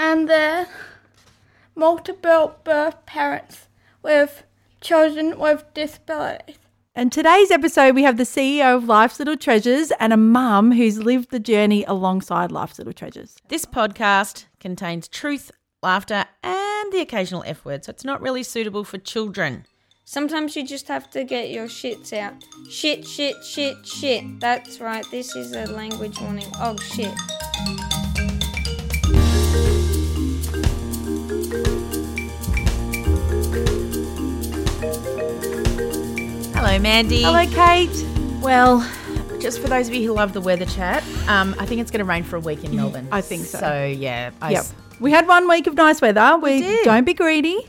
and their multiple birth parents with children with disabilities. And today's episode, we have the CEO of Life's Little Treasures and a mum who's lived the journey alongside Life's Little Treasures. This podcast contains truth, laughter, and the occasional F word, so it's not really suitable for children. Sometimes you just have to get your shits out. Shit, shit, shit, shit. That's right, this is a language warning. Oh shit. Hello, Mandy. Hello, Kate. Well, just for those of you who love the weather chat, um, I think it's going to rain for a week in Melbourne. I think so. So yeah, I Yep. s- We had one week of nice weather. We, did. don't be greedy.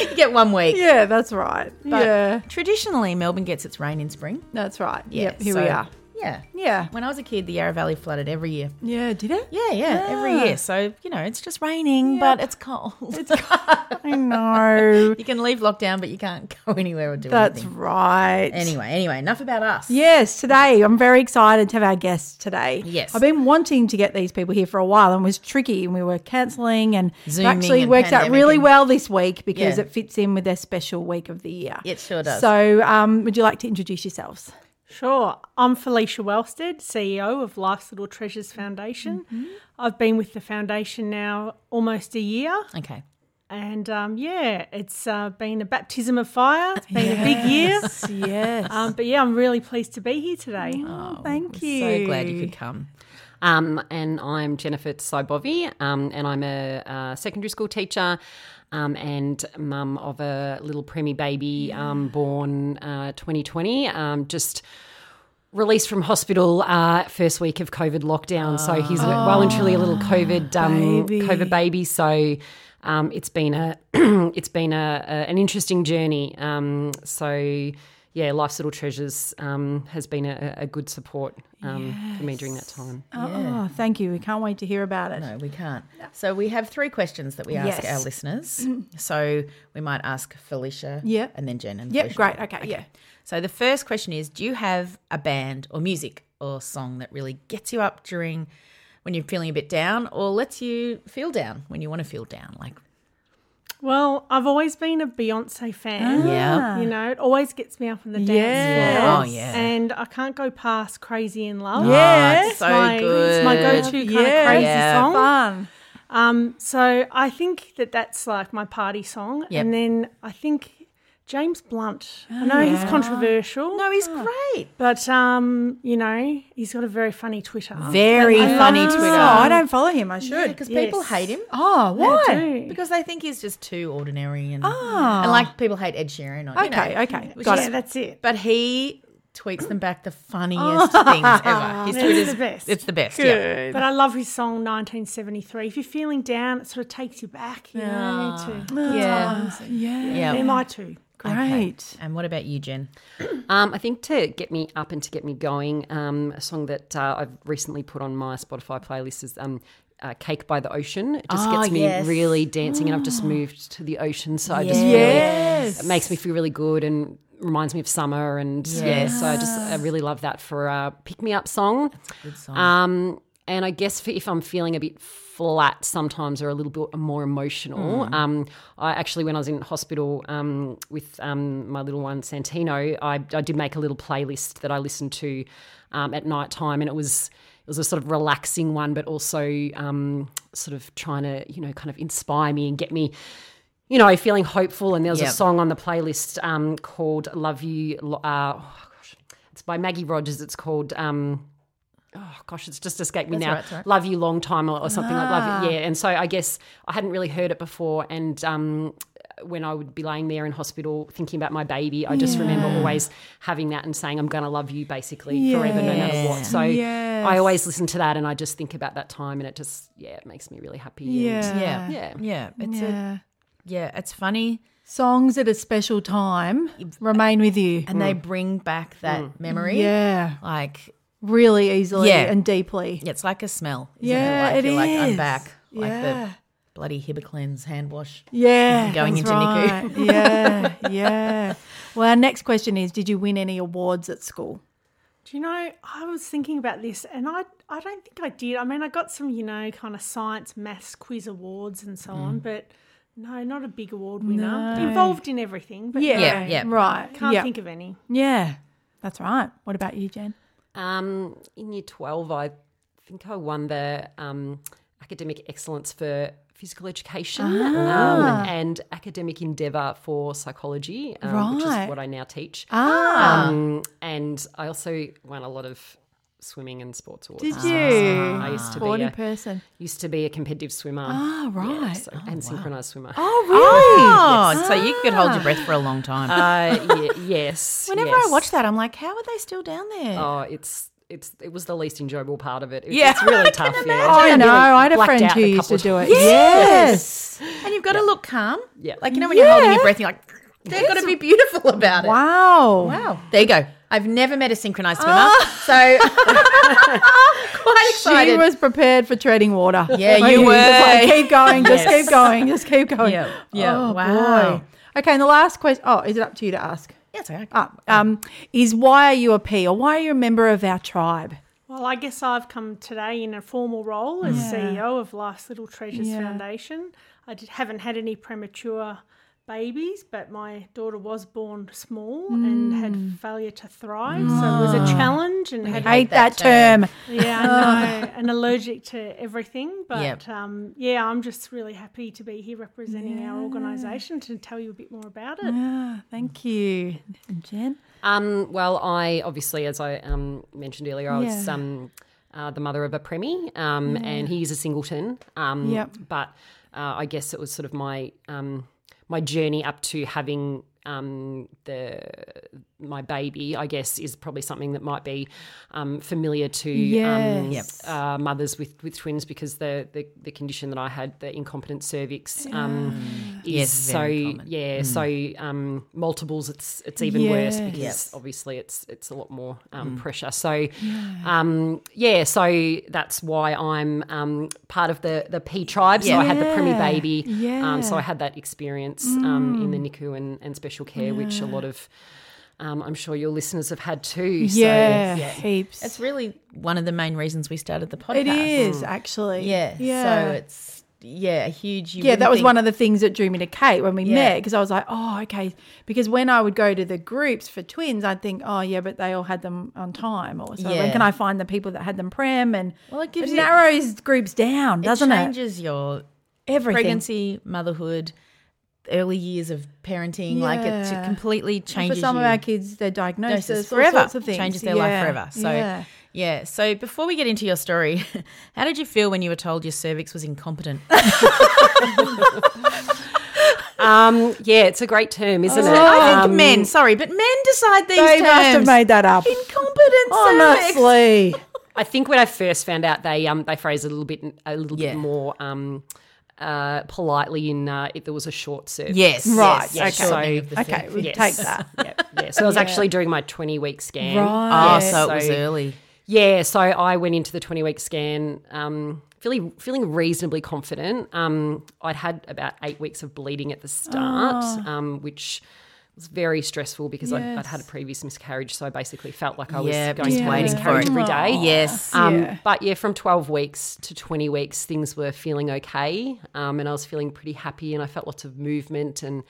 you get one week. yeah, that's right. But yeah, traditionally, Melbourne gets its rain in spring. that's right. Yeah, yep, here so- we are. Yeah. Yeah. When I was a kid, the Yarra Valley flooded every year. Yeah, did it? Yeah, yeah, every Ah. year. So, you know, it's just raining, but it's cold. It's I know. you can leave lockdown, but you can't go anywhere or do anything. That's anything. right. Anyway, anyway, enough about us. Yes, today I'm very excited to have our guests today. Yes. I've been wanting to get these people here for a while and it was tricky and we were cancelling and it Zooming actually and worked out pandemic really and- well this week because Yeah. it fits in with their special week of the year. It sure does. So um, would you like to introduce yourselves? Sure. I'm Felicia Wellstead, CEO of Life's Little Treasures Foundation. I've been with the foundation now almost a year. Okay. And um, yeah, it's uh, been a baptism of fire. It's been a big year. Yes. Um, but yeah, I'm really pleased to be here today. oh, thank you. So glad you could come. Um, and I'm Jennifer Saibovi, um, and I'm a, uh secondary school teacher um, and mum of a little preemie baby um, born uh, 2020. Um, just released from hospital uh, first week of COVID lockdown, so he's well and truly a little COVID um, baby. COVID baby. So. Um, it's been a it's been a, a an interesting journey. Um, so yeah, Life's Little Treasures um, has been a, a good support um, for me during that time. Oh, thank you. We can't wait to hear about it. No, we can't. So we have three questions that we ask Yes. our listeners. So we might ask Felicia, yeah. and then Jen and Yep, Felicia. great. Okay, yeah. So the first question is: Do you have a band or music or song that really gets you up during when you're feeling a bit down, or lets you feel down when you want to feel down? Like, Well, I've always been a Beyonce fan. yeah, You know, it always gets me up on the dance Yes. floor. Oh, yeah. And I can't go past Crazy in Love. Yes. It's so my, It's my go-to kind Yeah. of crazy Yeah. song. Fun. Um, so I think that that's like my party song, Yep. and then I think James Blunt. I know he's controversial. No, he's great. But um, you know, he's got a very funny Twitter. Very funny Oh, Twitter. I don't follow him. I should. because people Yes. hate him. Oh, why? do. Because they think he's just too ordinary and, Ah. and like people hate Ed Sheeran. Or, you Okay, know, okay. which Got is- it. that's it. But he tweets them back the funniest things ever. His It's Twitter's the best. It's the best. Yeah. But I love his song 1973. If you're feeling down, it sort of takes you back, you know, to good Yeah. times. And Yeah. They're my two. Great. And what about you, Jen? Um, I think to get me up and to get me going, um, a song that uh, I've recently put on my Spotify playlist is um, uh, "Cake by the Ocean." It just Oh, gets me yes. really dancing, and I've just moved to the ocean, so I just Yes. really it makes me feel really good and reminds me of summer. And yeah, so I just I really love that for a pick me up song. Good song. Um, and I guess if I'm feeling a bit flat sometimes or a little bit more emotional, um, I actually, when I was in hospital um, with um, my little one, Santino, I, I did make a little playlist that I listened to um, at night time. And it was, it was a sort of relaxing one, but also um, sort of trying to, you know, kind of inspire me and get me you know, feeling hopeful. And there was Yep. a song on the playlist um, called "Love You." Uh, oh gosh, it's by Maggie Rogers. It's called. Um, oh gosh, it's just escaped me That's now. all right, that's all right. "Love You Long Time" or, or something like "Love You." Ah. Yeah, and so I guess I hadn't really heard it before, and. Um, when I would be laying there in hospital thinking about my baby, I just remember always having that and saying, I'm going to love you basically forever, no matter what. So Yes. I always listen to that and I just think about that time and it just, yeah, it makes me really happy. and- Yeah. yeah. Yeah. Yeah. A, Yeah. yeah, it's funny. Songs at a special time remain with you. And they mm. bring back that mm. memory. Yeah. Like Really easily Yeah. and deeply. it's like a smell. isn't Yeah, Like, it you're like, I'm is. back. Like Yeah. the bloody Hibiclens hand wash. Yeah. Going that's into NICU. right. yeah. Yeah. Well, our next question is Did you win any awards at school? Do you know, I was thinking about this and I, I don't think I did. I mean, I got some, you know, kind of science, maths quiz awards and so on, mm. but no, not a big award winner. Involved in everything, but Yeah. no, Yeah, yeah. Right. can't yeah. think of any. Yeah. That's right. What about you, Jen? Um, in year 12, I think I won the um, academic excellence for physical education Ah. um, and academic endeavour for psychology, um, which is what I now teach. Ah. Um, and I also won a lot of swimming and sports awards. Did So you? I used to be a, person. used to be a competitive swimmer. Ah, Yeah, right. so- and synchronized swimmer. Oh, really? Oh, so you could hold your breath for a long time. Uh, ye- yes. Whenever yes. I watch that, I'm like, how are they still down there? Oh, it's it's it was the least enjoyable part of it. It- Yeah, it's really I tough. can Yeah, Oh, I know. I had a friend who used to do it. times. Yes. And you've got to look calm. Yeah. Like, you know, when you're holding your breath, you're like, they've got to be beautiful about it. Wow. Wow. There you go. I've never met a synchronized swimmer. So quite excited. She was prepared for treading water. Yeah, Weren't you Just were. like, keep going. Just Yes. keep going. Just keep going. Yeah, yeah, Oh, wow. boy. Okay, and the last question. Oh, is it up to you to ask? yeah, it's okay. Ah, um, is why are you a P or why are you a member of our tribe? Well, I guess I've come today in a formal role as CEO of Life's Little Treasures Yeah. Foundation. I did, haven't had any premature babies, but my daughter was born small and Mm. had failure to thrive, so it was a challenge and had Hate that, that term. yeah, I know, and allergic to everything. But Yep. um, yeah, I'm just really happy to be here representing our organisation to tell you a bit more about it. Ah, thank you. And Jen? Um, well, I obviously, as I um, mentioned earlier, I was Yeah. um, uh, the mother of a preemie, um, and he's a singleton. Um, Yep. But uh, I guess it was sort of my um, my journey up to having um, the my baby. I guess is probably something that might be um, familiar to um, Yes. uh, mothers with, with twins because the, the the condition that I had, the incompetent cervix, um, is Yes, so very common. yeah, so um, multiples. It's it's even worse because Yes. obviously it's it's a lot more um, pressure. So um, yeah, so that's why I'm um, part of the the P tribe. So I had the preemie Yeah. baby. Um, so I had that experience um, in the NICU and, and special care, which a lot of um, I'm sure your listeners have had too. So, Yeah, heaps. It's really one of the main reasons we started the podcast. it is actually. Yeah. Yeah. So it's yeah, a huge. You yeah, that was think- one of the things that drew me to Kate when we met because I was like, oh, okay. Because when I would go to the groups for twins, I'd think, oh, yeah, but they all had them on time. Or so when can I find the people that had them prem? And Well, it gives it you- narrows groups down, doesn't it it? changes your Everything. pregnancy, motherhood, early years of parenting. Like it Yeah. completely And changes For some you. of our kids, their diagnosis, diagnosis all forever sorts of things. changes their life forever. So yeah. yeah. So before we get into your story, how did you feel when you were told your cervix was incompetent? Um, yeah, it's a great term, isn't it? I think Um, men, sorry, but men decide these They terms. must have made that up. incompetent. Honestly. I think when I first found out, they um they phrased it a little bit a little Yeah. bit more um uh politely in uh, if there was a short cervix. Yes, Right, yes, okay. shortening of the Okay, we'll Yes. take that. yeah, yeah. So it was actually during my 20 week scan. Right. Oh, so it was So- early. Yeah, so I went into the 20 week scan um, feeling, feeling reasonably confident. Um, I'd had about eight weeks of bleeding at the start, um, which was very stressful because I'd, I'd had a previous miscarriage. So I basically felt like I was Yeah, going just to have a waiting for miscarriage it. every day. Yes. Um, Yeah. But yeah, from 12 weeks to 20 weeks, things were feeling okay. Um, and I was feeling pretty happy and I felt lots of movement. And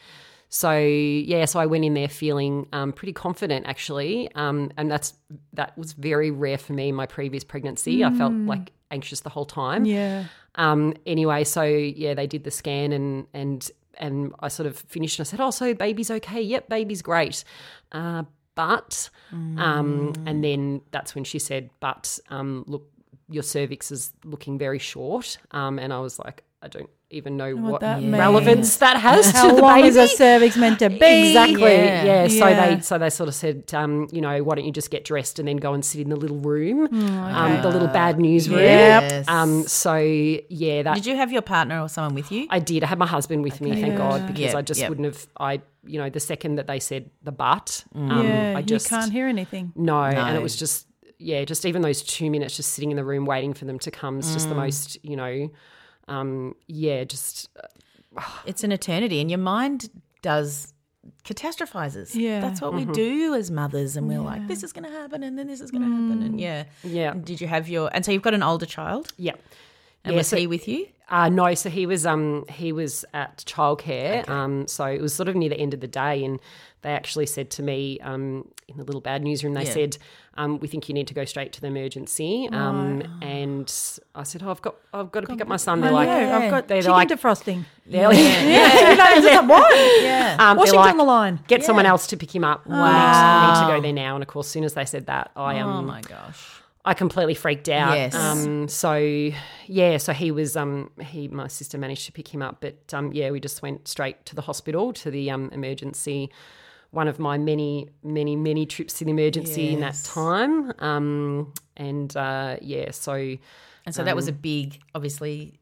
so, yeah, so I went in there feeling um, pretty confident actually. Um, and that's that was very rare for me in my previous pregnancy. I felt like anxious the whole time. Yeah. Um, anyway, so yeah, they did the scan and and and I sort of finished and I said, "Oh, so baby's okay? Yep, baby's great." Uh, but um, and then that's when she said, "But um, look, your cervix is looking very short." Um, and I was like, "I don't even know what, that relevance that has How to the long baby." is a cervix meant to be? Exactly. Yeah. Yeah. So they so they sort of said, um, you know, why don't you just get dressed and then go and sit in the little room, um, the little bad news room. Yes. Um, so yeah, that Did you have your partner or someone with you? I did. I had my husband with me, thank God, because Yep, I just yep. wouldn't have. I, you know, the second that they said the but, um, yeah, I just you can't hear anything. no, and it was just yeah, just even those two minutes just sitting in the room waiting for them to come is just the most, you know, um, yeah, just It's an eternity, and your mind does catastrophizes. Yeah. that's what we do as mothers, and we're like, this is going to happen, and then this is going to happen, and yeah, Yeah. And did you have your? And so you've got an older child, yeah. and Yeah, was so- he with you? Uh, no, so he was um he was at childcare. Um, so it was sort of near the end of the day, and they actually said to me um in the little bad newsroom, they Yeah. said, um, we think you need to go straight to the emergency. Um, and I said, oh, I've got I've got to pick up my son. They're like, know, I've got they're chicken like, defrosting. they're like, Yeah, you know, like, what? Yeah, um, Washington like, the line. Get someone else to pick him up. Wow. Need, need to go there now. And of course, as soon as they said that, I um, oh my gosh, I completely freaked out. Yes. Um, so yeah, so he was um he my sister managed to pick him up, but um yeah, we just went straight to the hospital to the um emergency. One of my many, many, many trips to the emergency in that time. Um and uh yeah, so and so that was a big, obviously,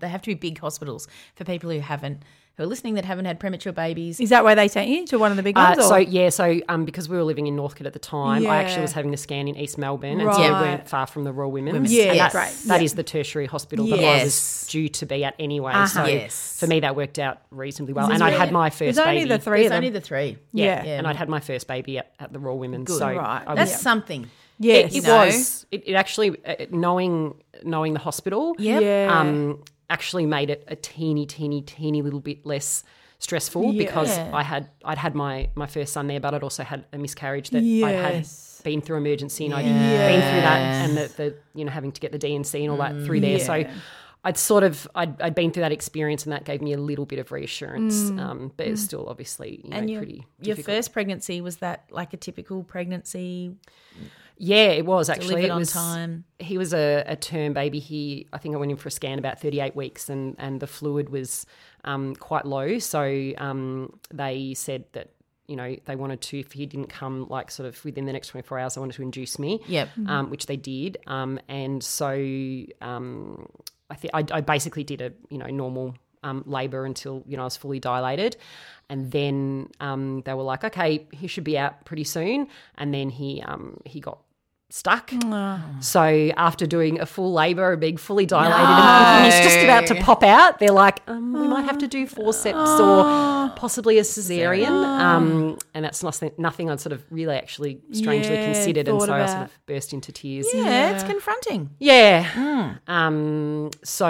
they have to be big hospitals for people who haven't, who are listening that haven't had premature babies. Is that why they sent you to one of the big uh, ones? so or- yeah, so um, because we were living in Northcote at the time, I actually was having the scan in East Melbourne, and so we weren't far from the Royal Women's. Yeah, and that, great. That is the tertiary hospital that I was due to be at anyway. Uh-huh. So Yes. for me, that worked out reasonably well. And is I had my first There's only the three There's of them. only the three. yeah, Yeah. and I'd had my first baby at, at the Royal Women's. Good. So Right. I That's was, something. yes. it know? was. It, it actually uh, knowing knowing the hospital. Yep. Yeah. um, actually made it a teeny, teeny, teeny little bit less stressful because I had I'd had my my first son there, but I'd also had a miscarriage that I had been through emergency and I'd been through that and the, the you know having to get the DNC and all that through there. So I'd sort of I'd, I'd been through that experience and that gave me a little bit of reassurance. Um, but it's still obviously you know, And your, pretty your first pregnancy was that like a typical pregnancy Yeah, it was actually. delivered It on was, time? He was a, a term baby. He, I think I went in for a scan about 38 weeks and, and the fluid was um, quite low. So um, they said that, you know, they wanted to, if he didn't come like sort of within the next 24 hours, they wanted to induce me. Yep. Um, which they did. Um, and so um, I, th- I, I basically did a, you know, normal um, labour until, you know, I was fully dilated. And then um, they were like, okay, he should be out pretty soon. And then he um, he got stuck. So after doing a full labour and being fully dilated and thinking he's just about to pop out, they're like, um, we might have to do forceps or possibly a cesarean. Um, and that's nothing, nothing I'd sort of really actually strangely Yeah, considered. And thought so I sort of burst into tears. Yeah, it's confronting. Yeah. Um, so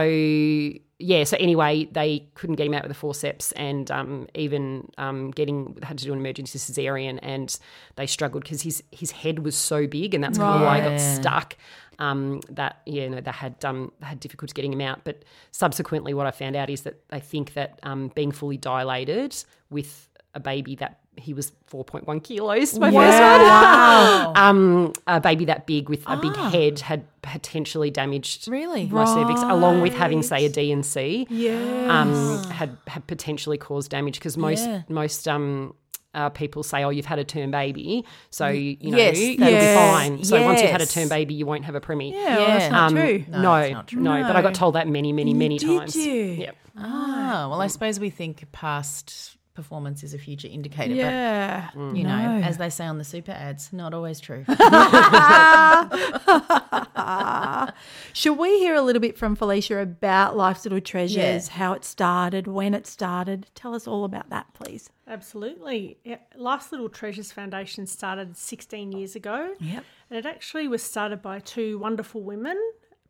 yeah. So anyway, they couldn't get him out with the forceps, and um, even um, getting had to do an emergency cesarean, and they struggled because his his head was so big, and that's kind of why I got stuck. um, that yeah, no, they had um, had difficulty getting him out. But subsequently, what I found out is that they think that um, being fully dilated with a baby that he was 4.1 kilos, my first one. um, a baby that big with a big head had potentially damaged Really? my cervix, along with having say a D and C. Yeah. Um, had had potentially caused damage because most Yeah. most um. Uh, people say, "Oh, you've had a term baby, so you know Yes, that'll yes, be fine." So once you've had a term baby, you won't have a preemie. Yeah, well, that's not Um, true. No, No, no, not true. but I got told that many, many, many Did times. you? Yep. Ah, well, I suppose we think past performance is a future indicator. Yeah. But, you know, as they say on the super ads, not always true. Should we hear a little bit from Felicia about Life's Little Treasures, Yeah. how it started, when it started? Tell us all about that, please. Absolutely. Yeah, Life's Little Treasures Foundation started 16 years ago. Yep. And it actually was started by two wonderful women,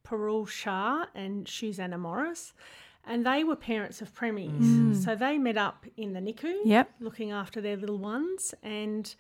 Parul Shah and Susanna Morris. And they were parents of preemies. Mm. Mm. So they met up in the NICU, Yep. looking after their little ones. And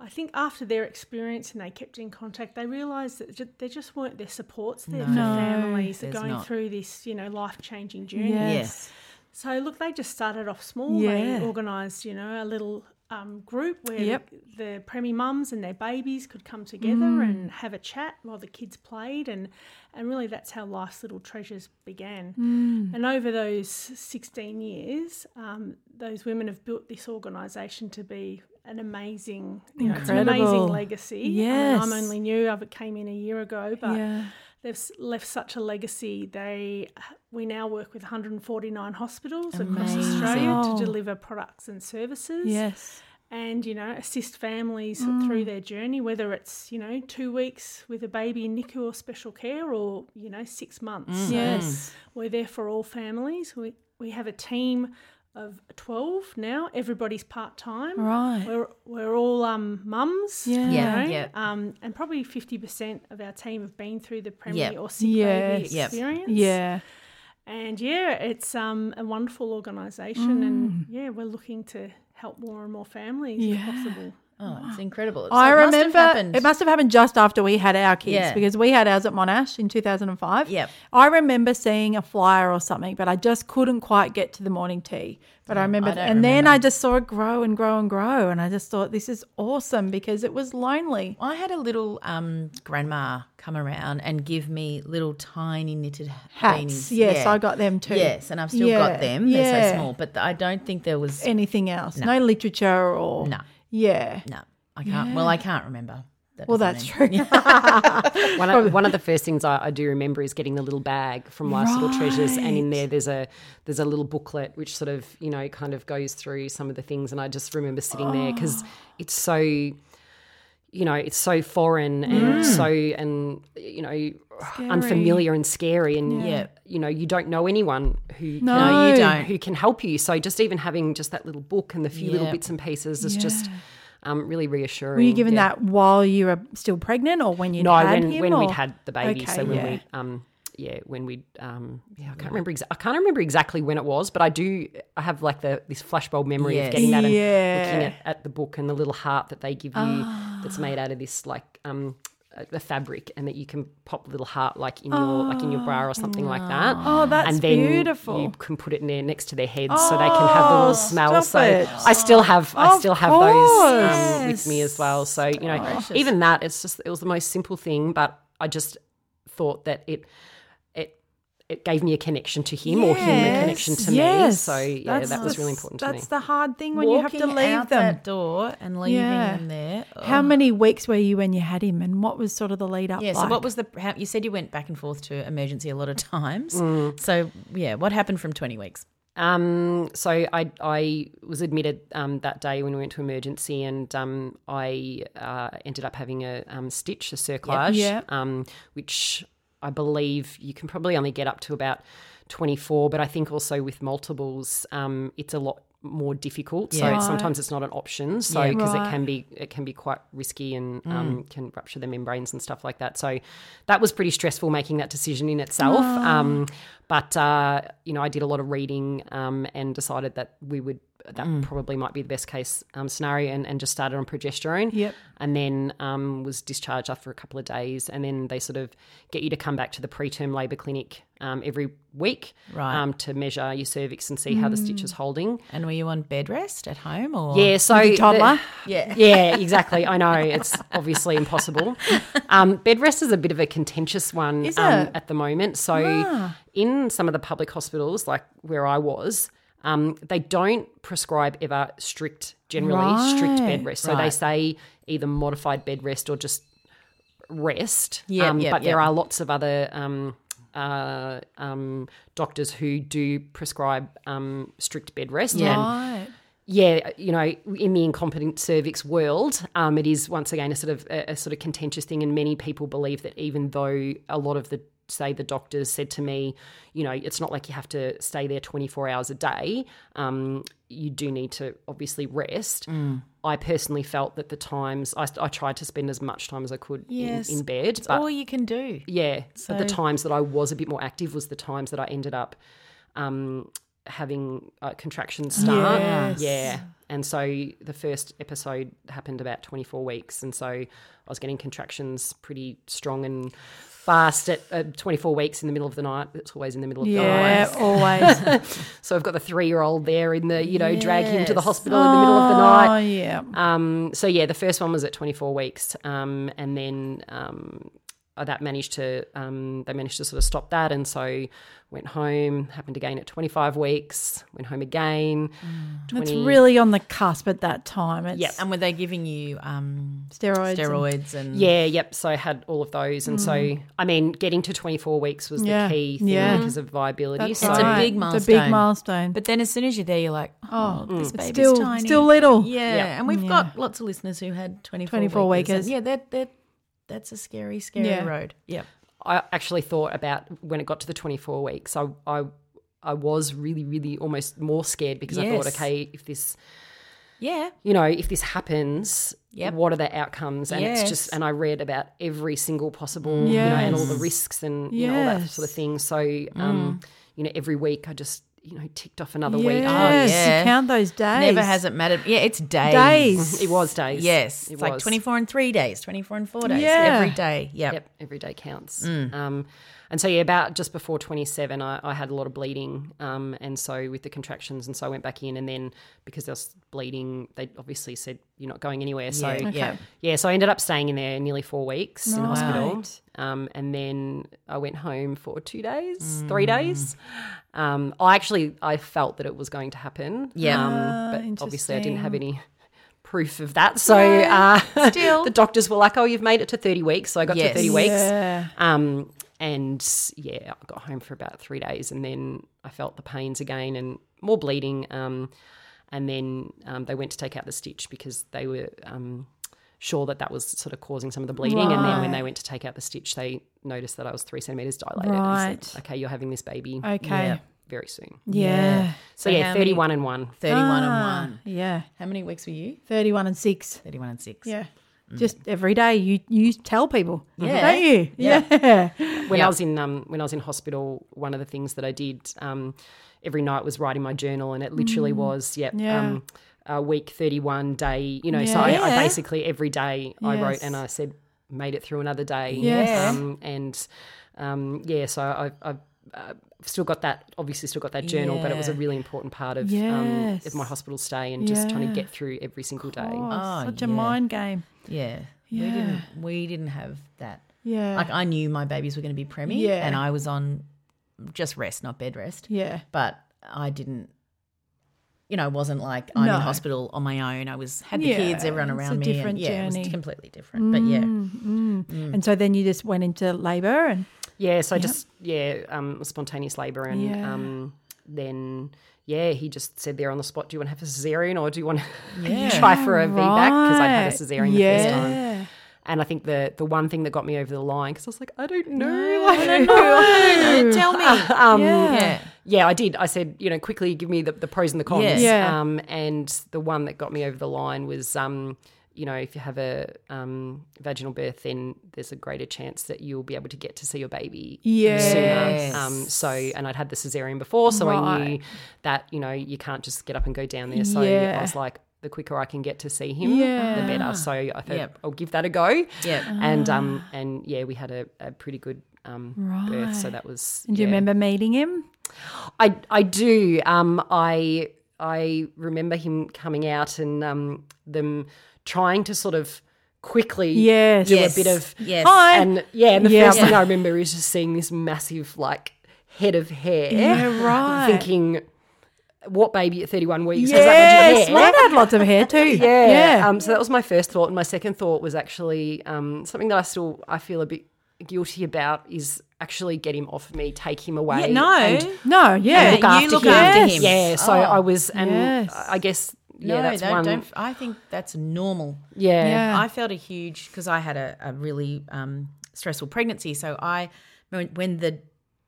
I think after their experience and they kept in contact, they realised that ju- there just weren't their supports there for No, families that are going not. through this, you know, life changing journey. Yes. yes. So look, they just started off small. Yeah. They organised, you know, a little um, group where Yep. the preemie mums and their babies could come together Mm. and have a chat while the kids played, and and really that's how Life's Little Treasures began. Mm. And over those sixteen years, um, those women have built this organisation to be an amazing, you know, an amazing legacy. Yes. I'm only new. I came in a year ago, but yeah. they've left such a legacy. They we now work with 149 hospitals across Australia Oh. to deliver products and services. Yes. And you know, assist families Mm. through their journey, whether it's you know two weeks with a baby in NICU or special care, or you know six months. Mm. So Yes. we're there for all families. We we have a team of 12 now. Everybody's part time. Right. We're we're all um mums. Yeah. you Yeah, know, yeah. Um, and probably 50% of our team have been through the preemie Yep. or sick Yes. baby Yep. experience. Yeah. And yeah, it's um, a wonderful organisation, and yeah, we're looking to help more and more families if possible. Oh, it's incredible. So I it must have remember happened- it must have happened just after we had our kids Yeah. because we had ours at Monash in 2005. Yep. I remember seeing a flyer or something, but I just couldn't quite get to the morning tea. But I remember, I don't and then remember. I just saw it grow and grow and grow, and I just thought this is awesome because it was lonely. I had a little um, grandma come around and give me little tiny knitted Hats, beanies. yes. I got them too. Yes, and I've still Yeah, got them. They're yeah. so small, but I don't think there was. Anything else? No, literature or No. Yeah. No, I can't. Well, I can't remember. That Well, that's mean- true. One of, one of the first things I, I do remember is getting the little bag from Life's Little Treasures, and in there there's a there's a little booklet which sort of you know kind of goes through some of the things, and I just remember sitting there oh. because it's so you know it's so foreign and so and you know unfamiliar and scary, and Yeah. you know you don't know anyone who No, No, you don't. who can help you. So just even having just that little book and the few little bits and pieces is just um, really reassuring. Were you given yeah. that while you were still pregnant or when you No, had when him? when or? we'd had the baby. Okay, so when yeah. we um yeah when we um yeah I can't remember exa- I can't remember exactly when it was, but I do I have like the this flashbulb memory Yes. of getting that and Yeah. looking at, at the book and the little heart that they give you Ah. That's made out of this like um a fabric and that you can pop a little heart like in your like in your bra or something like that. Oh, that's and then beautiful. You can put it in there next to their heads so they can have the little smell. So it. I still have I still have those um, course. with me as well. So you know, even that it's just it was the most simple thing, but I just thought that it it gave me a connection to him or him a connection to me. yes. So yeah, That's that was the- really important to me. That's the hard thing when you have to leave out them. that door and leaving Yeah. them there. How oh. many weeks were you when you had him, and what was sort of the lead up? Yeah. So like? what was the? How, you said you went back and forth to emergency a lot of times. Mm. So yeah, what happened from twenty weeks? Um, so I I was admitted um, that day when we went to emergency, and um, I uh, ended up having a um, stitch, a cerclage, Yep. um, which I believe you can probably only get up to about twenty four. But I think also with multiples, um, it's a lot more difficult. So Right. sometimes it's not an option. So Yeah. because Right. it can be it can be quite risky and um, can rupture the membranes and stuff like that. So that was pretty stressful making that decision in itself. Um, but uh, you know, I did a lot of reading um, and decided that we would that probably might be the best case um, scenario, and, and just started on progesterone. Yep. And then um, was discharged after a couple of days, and then they sort of get you to come back to the preterm labour clinic um, every week Right. um, to measure your cervix and see how the stitch is holding. And were you on bed rest at home or? Yeah, so With toddler? the- Yeah. yeah, exactly. I know it's obviously impossible. Um, bed rest is a bit of a contentious one Is um, it? Ah. at the moment. So, in some of the public hospitals, like where I was, um, they don't prescribe ever strict, generally strict bed rest. So they say either modified bed rest or just rest. Yep, um, yep, but there are lots of other um, uh, um, doctors who do prescribe um, strict bed rest. And Right. yeah, you know, in the incompetent cervix world, um, it is once again a sort of a, a sort of contentious thing, and many people believe that even though a lot of the say the doctors said to me, you know, it's not like you have to stay there twenty four hours a day. Um, you do need to obviously rest. Mm. I personally felt that the times I, I tried to spend as much time as I could Yes. in, in bed, It's but all you can do. yeah, but the times that I was a bit more active was the times that I ended up um, having uh, contractions start. Yes. Yeah. And so the first episode happened about 24 weeks. And so I was getting contractions pretty strong and fast at uh, 24 weeks in the middle of the night. It's always in the middle of the night. Yeah, always. So I've got the three year old there in the, you know, drag him to the Yes. hospital in the middle of the night. Oh, yeah. Um, so yeah, the first one was at 24 weeks, um, and then um, that managed to um, they managed to sort of stop that, and so went home. Happened again at 25 weeks. Went home again. It's 20 really on the cusp at that time. It's Yep. And were they giving you um, steroids. steroids and, Yeah, yep. So I had all of those, and so I mean, getting to 24 weeks was Mm. Yeah, the key thing yeah. because of viability. That's so It's a right. big It's a milestone. big milestone. But then as soon as you're there, you're like, oh, this baby's still- tiny. still little. Yeah. Yep. And we've Yeah. got lots of listeners who had 24, 24 weekers. weekers. And Yeah, that, that, that's a scary, scary Yeah. road. Yeah. I actually thought about when it got to the 24 weeks, I, I, I was really, really almost more scared because I thought, okay, if this Yeah. you know, if this happens, Yep. what are the outcomes? And it's just, and I read about every single possible, you know, and all the risks and you know, all that sort of thing. So, um, you know, every week I just, you know, ticked off another week. Yes, yeah. you count those days. Never has it mattered. Yeah, it's days. Days. It was days. Yes. it It's like 24 and three days, 24 and four days. Yeah. Every day. Yep. Yep, every day counts. Mm. Um, and so, yeah, about just before 27, I, I had a lot of bleeding. Um, and so, with the contractions, and so I went back in. And then, because I was bleeding, they obviously said, You're not going anywhere. So, Yeah, yeah. yeah, so I ended up staying in there nearly four weeks in hospital. Um, and then I went home for two days, Mm. three days. Um, I actually I felt that it was going to happen. Yeah. um, but obviously I didn't have any proof of that. So uh, Still. the doctors were like, "Oh, you've made it to thirty weeks." So I got Yes. to thirty weeks. Yeah. Um, and yeah, I got home for about three days, and then I felt the pains again and more bleeding. Um, and then um, they went to take out the stitch because they were um, sure that that was sort of causing some of the bleeding. And then when they went to take out the stitch, they noticed that I was three centimeters dilated. and Right. said, okay, you're having this baby Okay. Yeah. very soon. Yeah. So, So yeah, how many- 31 and one. 31 Ah, and one. Yeah. How many weeks were you? 31 and 6. 31 and six. Yeah. Just every day you you tell people, Yeah. don't you? Yeah. Yeah. when Yeah. I was in um, when I was in hospital, one of the things that I did um, every night was writing my journal, and it literally was yep, Mm. Yeah. um, uh, week thirty one day. You know, so I, I basically every day I wrote and I said made it through another day. Yes. um, and um, yeah, so I, I, I've still got that. Obviously, still got that journal, but it was a really important part of um, of my hospital stay and just trying to get through every single day. Oh, such a mind game. Yeah. We didn't we didn't have that. Yeah. Like I knew my babies were going to be preemie Yeah. and I was on just rest, not bed rest. yeah. But I didn't you know, it wasn't like I'm No. in hospital on my own. I was had the Yeah, kids, everyone it's a around me. different and yeah, it was completely different. But yeah. Mm. And so then you just went into labour and Yeah, so just yeah, um, spontaneous labour, and Yeah. um, then yeah, he just said there on the spot, "Do you want to have a cesarean or do you want to Yeah. try for a VBAC?" Because I'd had a cesarean the first time. And I think the the one thing that got me over the line because I was like, I don't know, I don't know. Tell me. um, Yeah. Yeah. yeah, I did. I said, you know, quickly give me the, the pros and the cons. Yeah. Um, and the one that got me over the line was um, you know, if you have a um, vaginal birth, then there's a greater chance that you'll be able to get to see your baby Yes. sooner. Um, so, and I'd had the cesarean before, so I knew that you know you can't just get up and go down there. So Yeah. I was like, the quicker I can get to see him, Yeah. the better. So I thought Yep. I'll give that a go. Yep. And um and yeah, we had a, a pretty good um birth. So that was. And do you remember meeting him? I I do. Um, I I remember him coming out and um, them trying to sort of quickly Yes. do Yes. a bit of Yes. Hi. and yeah. And the Yeah. first thing I remember is just seeing this massive like head of hair. Yeah, right. Thinking, what baby at thirty one weeks has that Yes, much mine hair? had lots of hair too. Yeah. yeah. Um, so that was my first thought. And my second thought was actually um, something that I still I feel a bit guilty about is actually get him off me, take him away. Yeah, no. and no, yeah, look you after look him. after him. Yeah, so Oh. I was, and Yes. I guess, yeah, no, that's don't, one. don't. I think that's normal. yeah. Yeah. I felt a huge because I had a, a really um, stressful pregnancy. So I, when, when the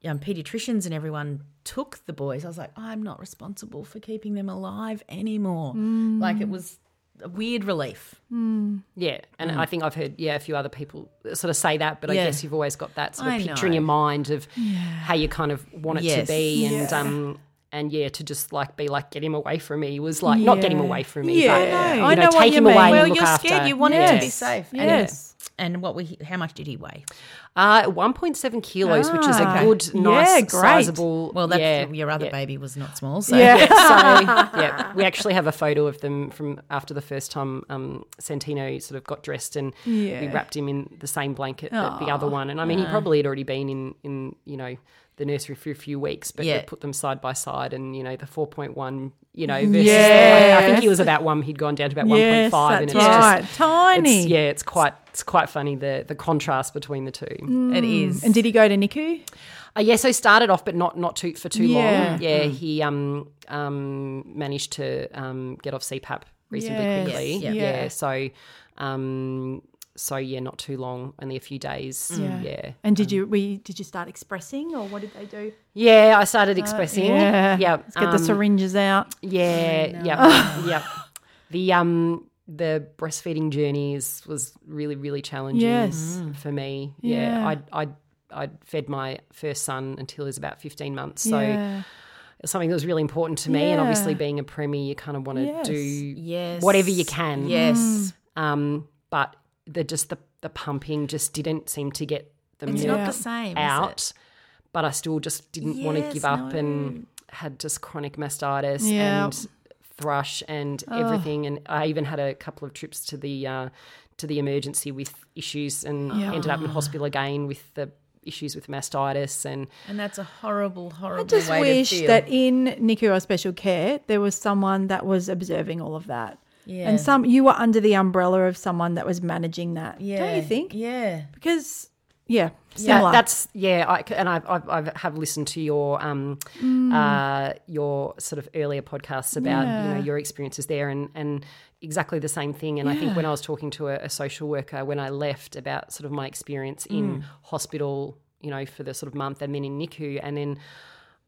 um, pediatricians and everyone took the boys, I was like, I'm not responsible for keeping them alive anymore. Like it was a weird relief. yeah, and I think I've heard, yeah, a few other people sort of say that, but I guess you've always got that sort of I picture in your mind of how you kind of want it Yes. to be, and um, and yeah, to just like be like, get him away from me was like not get him away from me, Yeah. but know. I know, know what take you him mean. away. Well, you're after. scared. You want him to be safe. And- Yes. And, what we? How much did he weigh? Uh, 1.7 kilos, which is a Ah. good, Yeah, nice, great. sizable. Well, yeah, your other yeah. baby was not small. So Yeah. so yeah, we actually have a photo of them from after the first time um, Santino sort of got dressed, and we wrapped him in the same blanket that the other one. And I mean, he probably had already been in in you know the nursery for a few weeks, but Yeah. we put them side by side, and you know the four point one, you know, versus Yes. I think he was about one. He'd gone down to about one Yes, point five, and that's it's right. just Tiny. It's, yeah, it's quite it's quite funny the the contrast between the two. it is. And did he go to NICU? Uh, yeah, so started off, but not not too for too Yeah. long. Yeah, he um um managed to um get off CPAP reasonably Yes. quickly. Yes, yeah. yeah. Yeah. so um so yeah, not too long, only a few days. Yeah. Yeah, And did you we did you start expressing or what did they do? yeah. I started expressing. Yeah. yeah. Let's get the um, syringes out. Yeah, yeah, yeah. The um the breastfeeding journey is was really really challenging Yes. for me. Yeah, Yeah. I I I fed my first son until he was about fifteen months. So yeah. something that was really important to me. And obviously, being a premier, you kind of want to Yes. do yes. whatever you can. Yes. Um, but the just the the pumping just didn't seem to get the It's milk not the same. out. Is it? But I still just didn't want to give up no. and had just chronic mastitis Yeah. and thrush and everything. And I even had a couple of trips to the uh, to the emergency with issues and ended up in hospital again with the issues with mastitis and And that's a horrible, horrible I just wish that in NICU or special care there was someone that was observing all of that. Yeah. And some you were under the umbrella of someone that was managing that. yeah. Don't you think? Yeah. Because yeah, Yeah, similar. that's yeah. I, and I've, I've I've have listened to your um uh your sort of earlier podcasts about you know your experiences there and and exactly the same thing. And I think when I was talking to a, a social worker when I left about sort of my experience in hospital, you know, for the sort of month and then in NICU, and then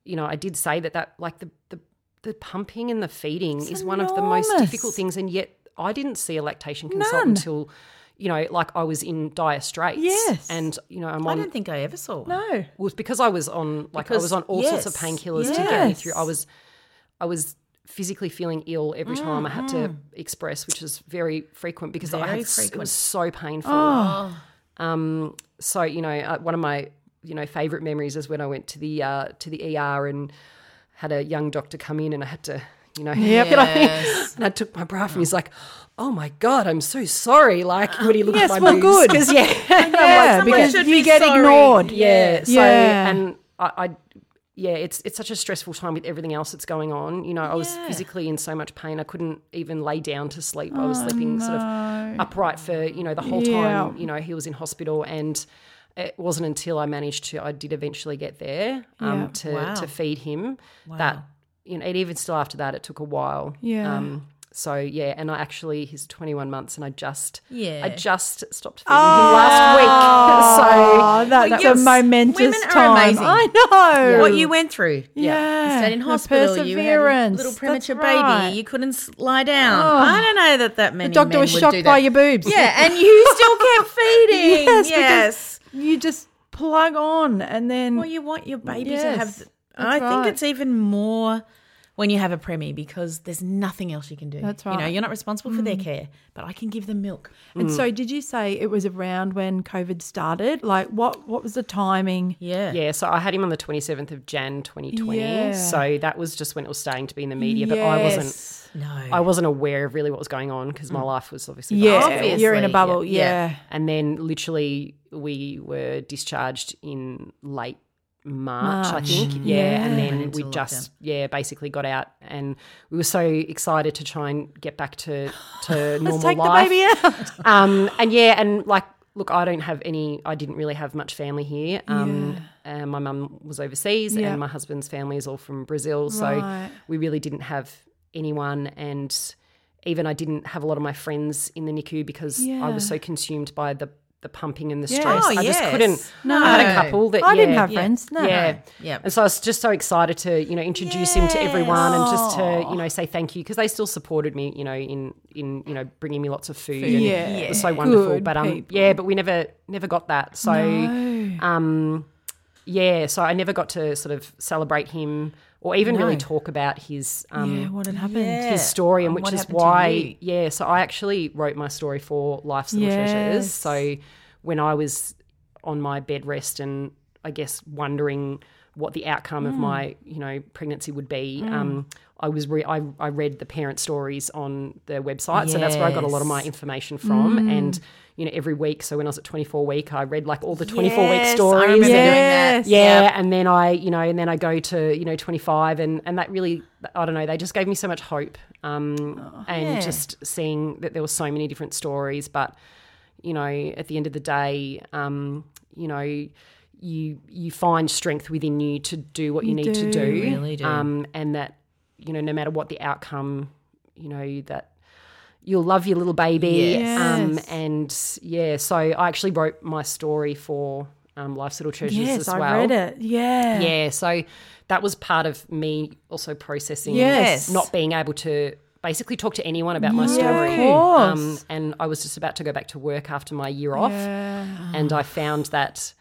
you know I did say that that like the the the pumping and the feeding is one of the most difficult things, and yet I didn't see a lactation consultant None. until. You know, like I was in dire straits. Yes. And, you know, I'm I don't think I ever saw one. no. it was because I was on like I was on all sorts of yes, painkillers to get me through. I was I was physically feeling ill every time I had to express, which is very frequent because I had s- it was so painful. Oh. Um, so you know, uh, one of my you know favorite memories is when I went to the uh, to the ER and had a young doctor come in and I had to. You know, Yep. you know I mean? And I took my bra and he's like, "Oh my god, I'm so sorry." Like when he looked Yes, at my well, boobs, good. because yeah, Yeah, like, because you be get sorry. ignored. yeah. So Yeah. and I, I yeah, it's it's such a stressful time with everything else that's going on. You know, I was physically in so much pain I couldn't even lay down to sleep. I was oh, sleeping sort of upright for, you know, the whole Oh, Yeah. time, you know, he was in hospital and it wasn't until I managed to I did eventually get there um, Yeah. to Wow. to feed him that you know, and even still after that it took a while. Yeah. Um so yeah, and I actually he's 21 months, and I just Yeah. I just stopped feeding him last week. Oh, that's Well, a momentous women are time. amazing. I know. what you went through. Yeah, You stayed in hospital. You had a little premature right. baby. You couldn't lie down. I don't know that that many The doctor was would shocked do by that. your boobs. Yeah, and you still kept feeding. yes, yes. You just plug on and then Well, you want your baby to Yes, have. that's I think right. it's even more when you have a preemie because there's nothing else you can do. That's right. You know. Mm. you're not responsible for their care, but I can give them milk. And so, did you say it was around when COVID started? Like, what what was the timing? Yeah. Yeah, so I had him on the 27th of Jan 2020. Yeah. So that was just when it was starting to be in the media, but I wasn't No. I wasn't aware of really what was going on because my life was obviously Yeah, behind you're in a bubble. yeah, Yeah. yeah. And then literally we were discharged in late March, I think. Yeah. Yeah. And then we just yeah, basically got out and we were so excited to try and get back to, to normal take life. the baby out. um, and yeah, and like, look, I don't have any. I didn't really have much family here. Um, and my mum was overseas, Yeah. and my husband's family is all from Brazil, so Right. we really didn't have anyone. And even I didn't have a lot of my friends in the NICU because I was so consumed by the the pumping and the Yeah. stress. Oh, I just couldn't. No. I had a couple that I didn't have yeah, friends. No. Yeah, Yeah. And so I was just so excited to you know introduce him to everyone and just to you know say thank you because they still supported me you know in in you know bringing me lots of food. and Yeah. it was so wonderful. Good but um, people. yeah, but we never never got that. So um, yeah, so I never got to sort of celebrate him or even really talk about his um yeah, what had happened? his story, and And which is why, yeah. So I actually wrote my story for Life's Little Yes. Treasures. So when I was on my bed rest and I guess wondering what the outcome Mm. of my, you know, pregnancy would be, um, I was re- I, I read the parent stories on the website, so that's where I got a lot of my information from, Mm. and you know, every week. So when I was at 24 week, I read like all the 24 week Yes, I stories. remember and- doing that. Yeah, and then I, you know, and then I go to, you know, 25 and and that really I don't know, they just gave me so much hope. Um and Yeah. just seeing that there were so many different stories, but you know, at the end of the day, um, you know, you you find strength within you to do what you, need to do. do. Really do. Um and that you know, no matter what the outcome, you know, that you'll love your little baby. Yes. Um, and yeah, so I actually wrote my story for um, Life's Little Treasures Yes, as I well. read it. Yeah. Yeah, so that was part of me also processing Yes. not being able to basically talk to anyone about my Yeah, of story. course. Um, and I was just about to go back to work after my year off, and I found that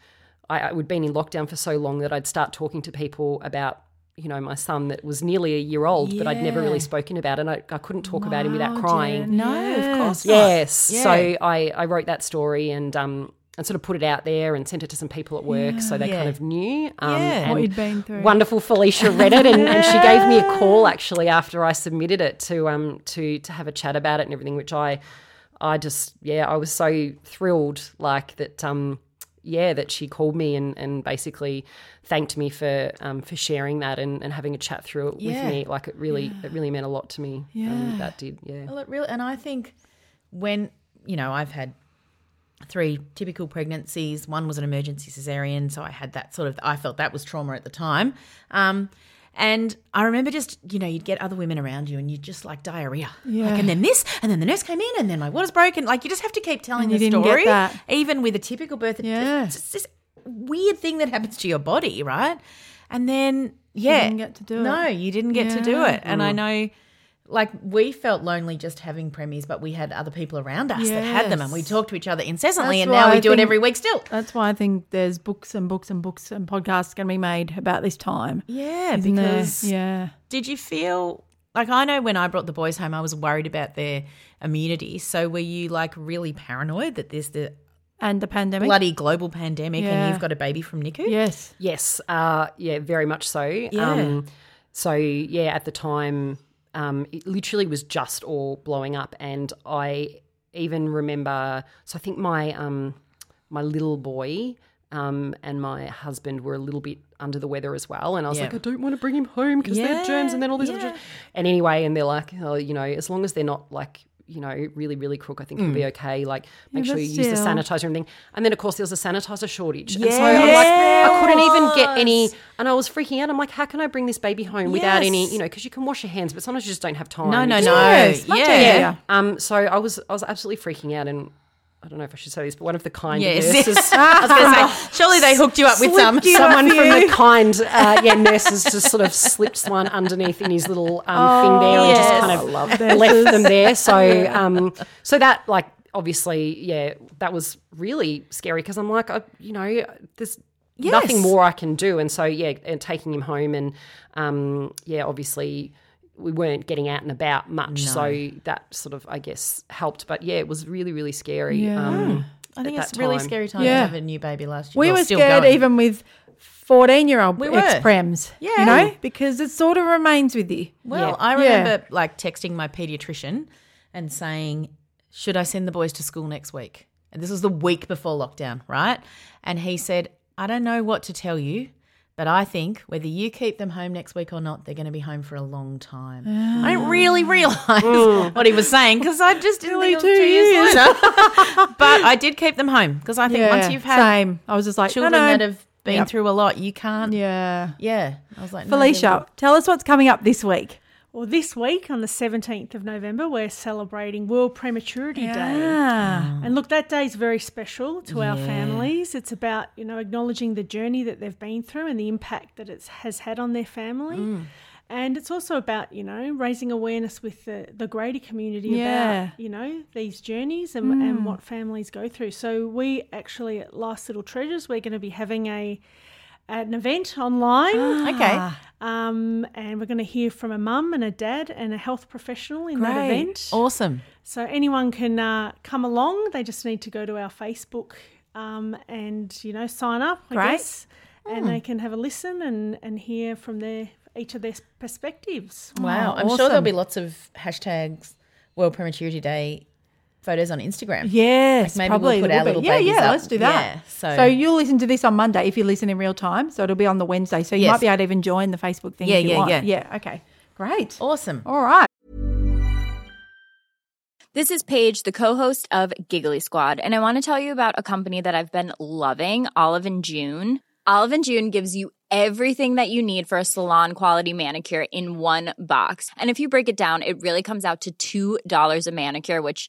I, I would been in lockdown for so long that I'd start talking to people about. You know, my son that was nearly a year old, but I'd never really spoken about, and I, I couldn't talk about him without crying. No, of course not. Yes. Yeah. So I, I wrote that story and um and sort of put it out there and sent it to some people at work so they Yeah. kind of knew. Um, Yeah. and What you'd been through. Wonderful Felicia read it and, and she gave me a call actually after I submitted it to um to to have a chat about it and everything, which I I just yeah, I was so thrilled like that um yeah, that she called me and, and basically thanked me for um, for sharing that and, and having a chat through it Yeah. with me. Like it really it really meant a lot to me. Yeah. Um, that did, yeah. Well, it really, and I think when you know I've had three typical pregnancies. One was an emergency cesarean, so I had that sort of. I felt that was trauma at the time. Um, and I remember just, you know, you'd get other women around you and you'd just like diarrhea. Yeah. Like, and then this, and then the nurse came in, and then my water's broken. Like, you just have to keep telling And the story. Even with a typical birth. Yeah. It's this weird thing that happens to your body, right? And then, yeah. You didn't get to do it. No, you didn't get to do it. And I know like we felt lonely just having preemies, but we had other people around us that had them, and we talked to each other incessantly. That's and now why we I do it every week still. That's why I think there's books and books and books and podcasts going to be made about this time. Yeah, isn't there? because yeah, did you feel like I know when I brought the boys home, I was worried about their immunity. So were you like really paranoid that there's the and the pandemic. bloody global pandemic Yeah. and you've got a baby from NICU? yes, Yes, uh, yeah, very much so. Yeah. Um, so yeah, at the time, um, it literally was just all blowing up, and I even remember. So I think my um, my little boy. Um, and my husband were a little bit under the weather as well, and I was Yeah. like, I don't want to bring him home because Yeah, they're germs, and then all this. other yeah. And anyway, and they're like, oh, you know, as long as they're not like you know, really, really crook, I think it'll be okay. Like, make Yeah, sure but you use the sanitizer and everything. And then, of course, there was a sanitizer shortage. And so I'm like, I couldn't even get any. And I was freaking out. I'm like, how can I bring this baby home without any, you know, because you can wash your hands, but sometimes you just don't have time. No, no, no. Yes, much yeah. Um, so I was, I was absolutely freaking out. And I don't know if I should say this, but one of the kind Yes. nurses. I was going to say, surely they hooked you up with some. Someone from the kind, uh, yeah, nurses just sort of slipped one underneath in his little um, thing there and just kind of left them there. So, um, so that like obviously, yeah, that was really scary because I'm like, I, you know, there's nothing more I can do, and so yeah, and taking him home and um, yeah, obviously. We weren't getting out and about much, so that sort of, I guess, helped. But yeah, it was really, really scary. Um, I think it's a really time. scary time Yeah. to have a new baby last year. We Well, were still scared going. even with 14 year old We were. ex prems. Yeah. You know, because it sort of remains with you. Well, Yeah. I Yeah. remember like texting my pediatrician and saying, "Should I send the boys to school next week?" And this was the week before lockdown, right? And he said, "I don't know what to tell you, but I think whether you keep them home next week or not, they're going to be home for a long time." I didn't really ah. realize what he was saying because I just didn't was two years years. later. but I did keep them home because I think once you've had same. I was just like, children no, no. that have been Yep. through a lot, you can't. Yeah. Yeah. I was like, Felicia, they're- tell us what's coming up this week. Well, this week on the 17th of November, we're celebrating World Prematurity Day. Ah. And look, that day is very special to our families. It's about, you know, acknowledging the journey that they've been through and the impact that it has had on their family. Mm. And it's also about, you know, raising awareness with the, the greater community Yeah. about, you know, these journeys and, and what families go through. So we actually at Life's Little Treasures, we're going to be having a an event online. Okay. Um, and we're going to hear from a mum and a dad and a health professional in that event. Awesome. So anyone can uh, come along. They just need to go to our Facebook um, and you know sign up. I Great. guess, and they can have a listen and and hear from their each of their perspectives. Wow. Oh, I'm sure there'll be lots of hashtags World Prematurity Day photos on Instagram. Yes, maybe we'll probably put there our will be. little Yeah, babies yeah, up. let's do that. Yeah, so- so you'll listen to this on Monday if you listen in real time. So it'll be on the Wednesday. So you Yes. might be able to even join the Facebook thing. Yeah, if you yeah, want. yeah. yeah. Okay, great. Awesome. All right. This is Paige, the co-host of Giggly Squad, and I want to tell you about a company that I've been loving, Olive and June. Olive and June gives you everything that you need for a salon quality manicure in one box. And if you break it down, it really comes out to $2 a manicure, which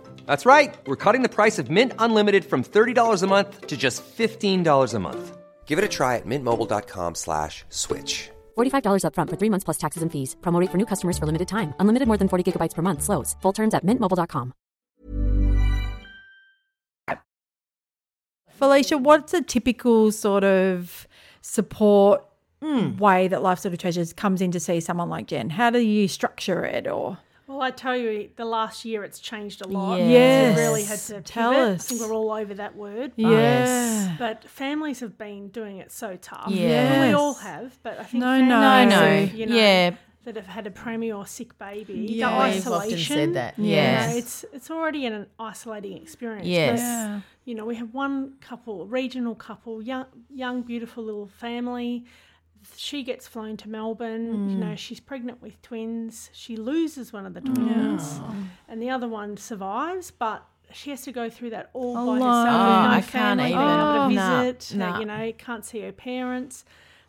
That's right. We're cutting the price of Mint Unlimited from $30 a month to just $15 a month. Give it a try at mintmobile.com slash switch. $45 upfront for three months plus taxes and fees. Promo rate for new customers for limited time. Unlimited more than 40 gigabytes per month. Slows. Full terms at mintmobile.com. Felicia, what's a typical sort of support hmm. way that Life Sort of Treasures comes in to see someone like Jen? How do you structure it or? Well, I tell you, the last year it's changed a lot. Yes. We've really had to Tell pivot. us. I think we're all over that word. Yes, But families have been doing it so tough. Yes. And we all have, but I think No, families no. No, that, no. you know, Yeah. that have had a preemie or sick baby, Yeah. the We've often isolation. said that. you know, Yes. it's it's already an isolating experience. Yes. But, Yeah. you know, we have one couple, regional couple, young, young, beautiful little family. She gets flown to Melbourne. You Mm. know, she's pregnant with twins. She loses one of the twins, and the other one survives, but she has to go through that all by herself. with Oh, no I can't even. being able Oh. to Nah, visit. nah. You know, can't see her parents.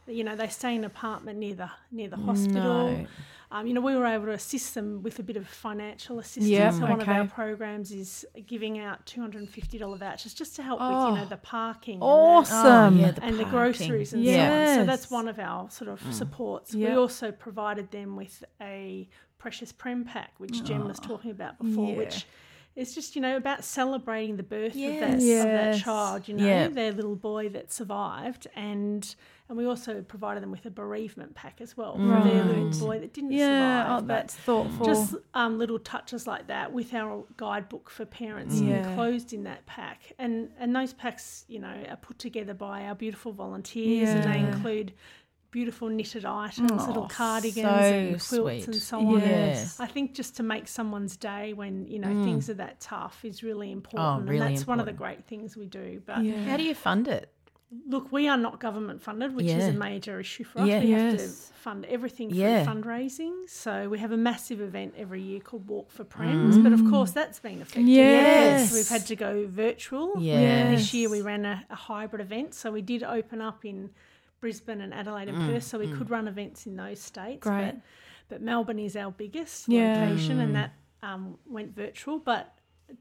You know, they stay in an apartment near the near the hospital. No. Um, you know, we were able to assist them with a bit of financial assistance. Yep, so one of our programs is giving out two hundred and fifty dollar vouchers just to help with Oh, you know the parking, and the- Awesome. Oh, yeah, the and the groceries and so on. So that's one of our sort of supports. Yep. We also provided them with a precious prem pack, which Jen was talking about before, Yeah. which is just you know about celebrating the birth of, that, Yes. of that child. You know, Yeah. their little boy that survived, and and we also provided them with a bereavement pack as well for their little boy that didn't Yeah, survive. oh, that's thoughtful. Just um, little touches like that with our guidebook for parents Yeah. enclosed in that pack, and and those packs, you know, are put together by our beautiful volunteers, and they include beautiful knitted items, little Oh, cardigans so and quilts sweet. and so on. Yes. I think just to make someone's day when you know things are that tough is really important, Mm. Oh, really and that's one of the great things we do. But Yeah. How do you fund it? Look, we are not government funded, which is a major issue for us. Yeah. We have to fund everything Yeah. through fundraising. So we have a massive event every year called Walk for Prems, but of mm. course that's been affected. Yes. because We've had to go virtual. Yes. This year we ran a, a hybrid event, so we did open up in Brisbane and Adelaide and mm. Perth, so we mm. could run events in those states. Great. But, but Melbourne is our biggest Yeah. location, and that um, went virtual. But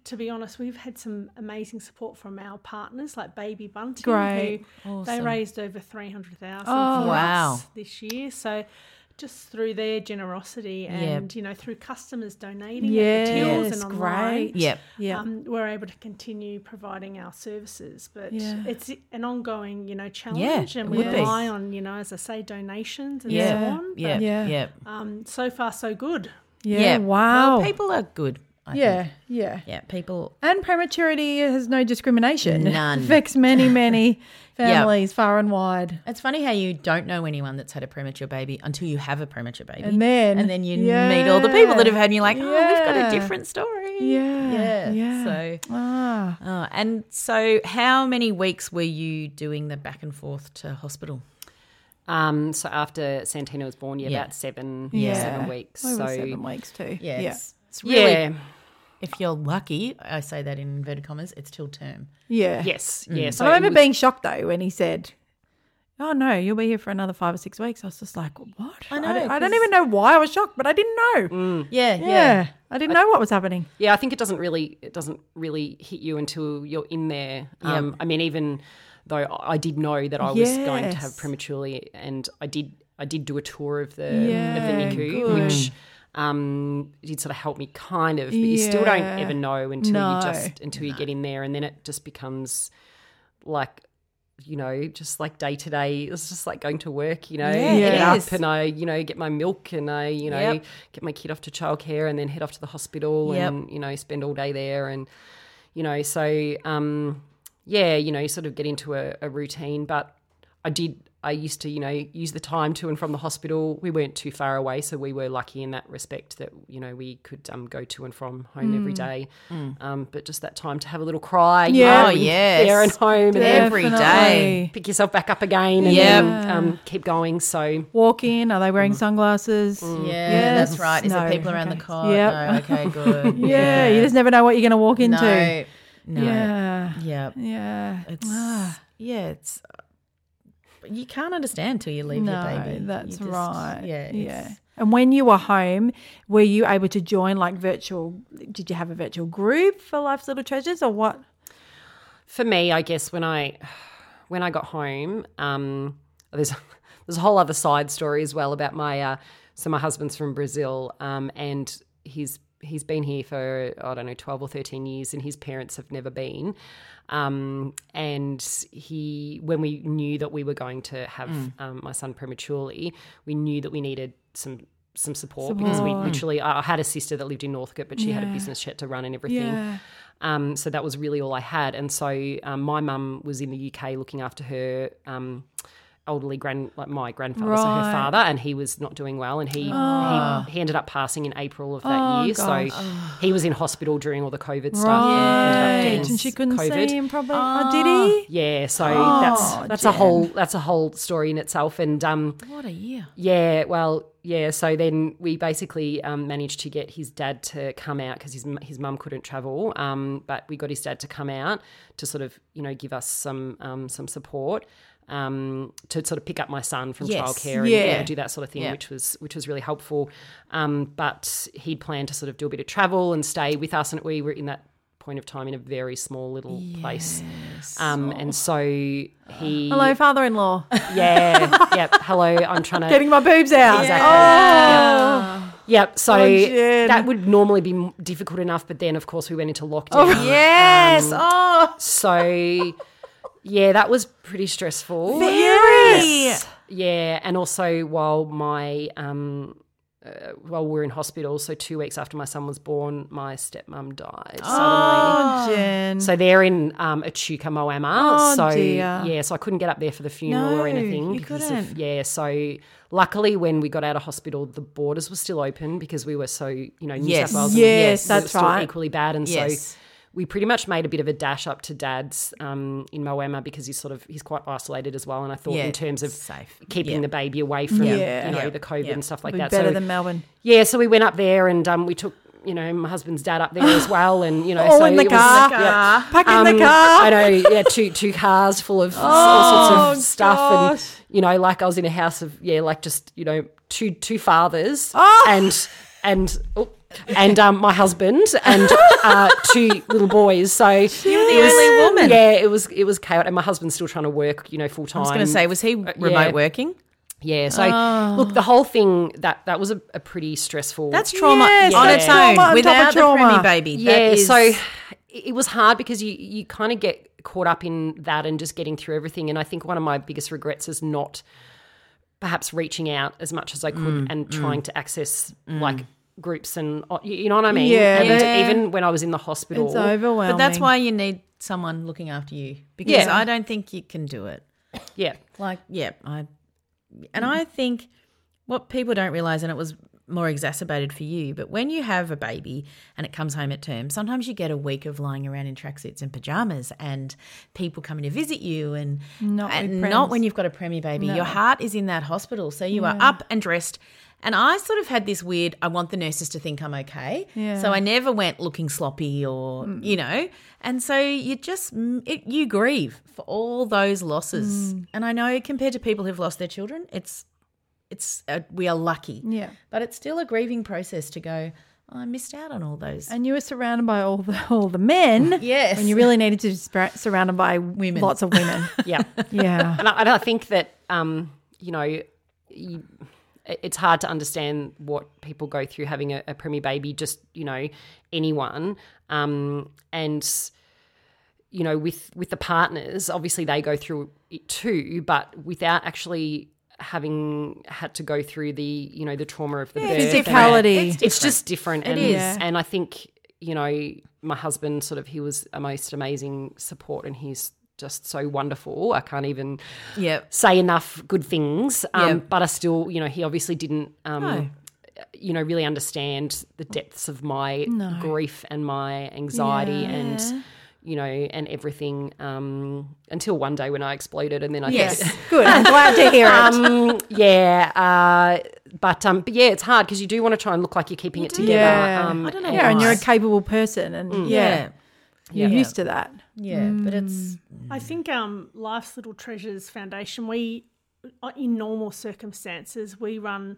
to be honest, we've had some amazing support from our partners like Baby Bunting, Great. who they raised over three hundred thousand Oh, for wow. us this year. So just through their generosity and you know through customers donating at the tills and online, great. Yep. Yeah. um, we're able to continue providing our services. But Yeah. it's an ongoing, you know, challenge, and we would be. rely on, you know, as I say, donations and so on. Yeah. But, Yeah. Yeah. um, so far, so good. yeah. Wow. Well, people are good. I yeah. think. Yeah. Yeah. People. And prematurity has no discrimination. None. Affects many, many families far and wide. It's funny how you don't know anyone that's had a premature baby until you have a premature baby, And then- and then you meet all the people that have had, and you're like, oh, we've got a different story. Yeah. Yeah. Yeah. So. Ah. Oh, and so, how many weeks were you doing the back and forth to hospital? Um, so after Santino was born, yeah, Yeah. about seven, Yeah. seven weeks. Over so seven weeks too. Yeah, Yeah. It's, it's really. yeah, If you're lucky, I say that in inverted commas, it's till term. Yeah. yes, Mm. yeah. So I remember was- being shocked though when he said, "Oh no, you'll be here for another five or six weeks." I was just like, "What?" I know, don't, I don't even know why I was shocked, but I didn't know. Yeah, Yeah, I didn't know what was happening. Yeah, I think it doesn't really it doesn't really hit you until you're in there. Um, I mean, even though I did know that I was going to have prematurely, and I did I did do a tour of the Yeah, of the NICU, good. which um, did sort of help me kind of, but you still don't ever know until No. you just until you get in there, and then it just becomes like you know, just like day to day, it's just like going to work, you know, Yeah, get it up and I, you know, get my milk and I, you know, Yep. get my kid off to childcare and then head off to the hospital Yep. and, you know, spend all day there. And, you know, so, um, yeah, you know, you sort of get into a, a routine, but I did, I used to, you know, use the time to and from the hospital. We weren't too far away, so we were lucky in that respect that, you know, we could um, go to and from home every day. Um, but just that time to have a little cry, you Yeah. know, Oh, yes. there and home and Every day. Pick yourself back up again and Yep. then um, keep going. So Walk in. Are they wearing sunglasses? Yeah, Yes. that's right. Is No, there people around okay. the car? Yep. No, okay, good. Yeah, you just never know what you're going to walk into. No, no. Yeah. Yeah. Yeah. It's Ah. yeah, it's you can't understand till you leave no, your baby. You that's just- right. Yeah, yeah. And when you were home, were you able to join like virtual? Did you have a virtual group for Life's Little Treasures or what? for me, I guess when I when I got home, um, there's there's a whole other side story as well about my uh, so my husband's from Brazil, um, and he's he's been here for I don't know twelve or thirteen years, and his parents have never been. Um, and he, when we knew that we were going to have um, my son prematurely, we knew that we needed some some support, because we literally I had a sister that lived in Northcote, but she had a business had to run and everything. Yeah. Um, so that was really all I had. And so um, my mum was in the UK looking after her um, elderly grand like my grandfather, so her father, and he was not doing well, and he Oh. he, he ended up passing in April of that Oh, year. gosh. So he was in hospital during all the COVID stuff. and Right. getting And she couldn't COVID. see him probably. Oh, did he? Yeah, so Oh, that's that's a whole that's a whole story in itself, and um, What a year. yeah, well, yeah. So then we basically um, managed to get his dad to come out because his his mum couldn't travel, um, but we got his dad to come out to sort of you know give us some um, some support. Um, to sort of pick up my son from Yes. childcare and Yeah. yeah, do that sort of thing, Yeah. which was which was really helpful. Um, but he'd planned to sort of do a bit of travel and stay with us, and we were in that point of time in a very small little place. Um, and so he Hello, father-in-law. yeah, yep. Hello, I'm trying to Getting my boobs out. Exactly. Oh. Yep. So Oh, that would normally be difficult enough, but then of course we went into lockdown. Oh, Yes. Um, oh, So yeah, that was pretty stressful. very. Yeah, and also while my um, uh, while we we're in hospital, so two weeks after my son was born, my stepmom died suddenly. Oh, Jen. So they're in um, Echuca, Moama. Oh, so dear. yeah, so I couldn't get up there for the funeral No, or anything. you because couldn't. Of, yeah, so luckily when we got out of hospital, the borders were still open because we were so you know New Yes. South Wales. Yes, and were that's still right. Equally bad, and Yes. so we pretty much made a bit of a dash up to Dad's um, in Moama because he's sort of he's quite isolated as well. And I thought Yeah, in terms of safe. keeping Yeah. the baby away from Yeah. you know the COVID and stuff like that. better so than Melbourne. yeah, so we went up there and um, we took you know my husband's dad up there as well, and you know All so in the it was- car. yeah. Um, the car. I know, yeah, two two cars full of all sorts Oh, of stuff, gosh. and you know, like I was in a house of yeah, like just you know, two two fathers Oh. and and oh, and um, my husband and uh, two little boys. So you were the only woman. Yeah, it was it was chaotic, and my husband's still trying to work, you know, full time. I was going to say, was he remote yeah. working? Yeah, so Oh. look, the whole thing that that was a, a pretty stressful. That's trauma Yes, on that's its own trauma on without the preemie baby. yeah. is, so it was hard because you you kind of get caught up in that and just getting through everything. And I think one of my biggest regrets is not perhaps reaching out as much as I could Mm, and trying to access like groups and uh, you you know what I mean. Yeah, and but- even when I was in the hospital, It's overwhelming. but that's why you need someone looking after you because Yeah. I don't think you can do it. yeah, Like, yeah, I, and I think what people don't realize, and it was more exacerbated for you, but when you have a baby and it comes home at term, sometimes you get a week of lying around in tracksuits and pajamas, and people coming to visit you, and Not and not when you've got a preemie baby. No. Your heart is in that hospital, so you are up and dressed. And I sort of had this weird. I want the nurses to think I'm okay, Yeah. so I never went looking sloppy or you know. And so you just it, you grieve for all those losses. And I know compared to people who've lost their children, it's it's uh, we are lucky. Yeah. But it's still a grieving process to go. "Oh, I missed out on all those. And you were surrounded by all the all the men. Yes. When you really needed to be surrounded by Women. lots of women. yeah. yeah. and I, and I think that um, you know you, it's hard to understand what people go through having a, a preemie baby. Just you know anyone, um, and you know with with the partners, obviously they go through it too, but without actually having had to go through the you know the trauma of the birth Physicality. it's, just different and is. and I think you know my husband sort of he was a most amazing support and he's just so wonderful I can't even yeah. say enough good things um, Yeah. but I still you know he obviously didn't um, No. you know really understand the depths of my grief and my anxiety and you know and everything um, until one day when I exploded and then I Yes. think Good. I'm glad to hear it. um, yeah, uh, but um, but yeah, it's hard because you do want to try and look like you're keeping it together. yeah. Um, I don't know yeah, and you're a capable person, and yeah, Yeah. you're used to that. Yeah. But it's I think um, Life's Little Treasures Foundation, we, uh, in normal circumstances, we run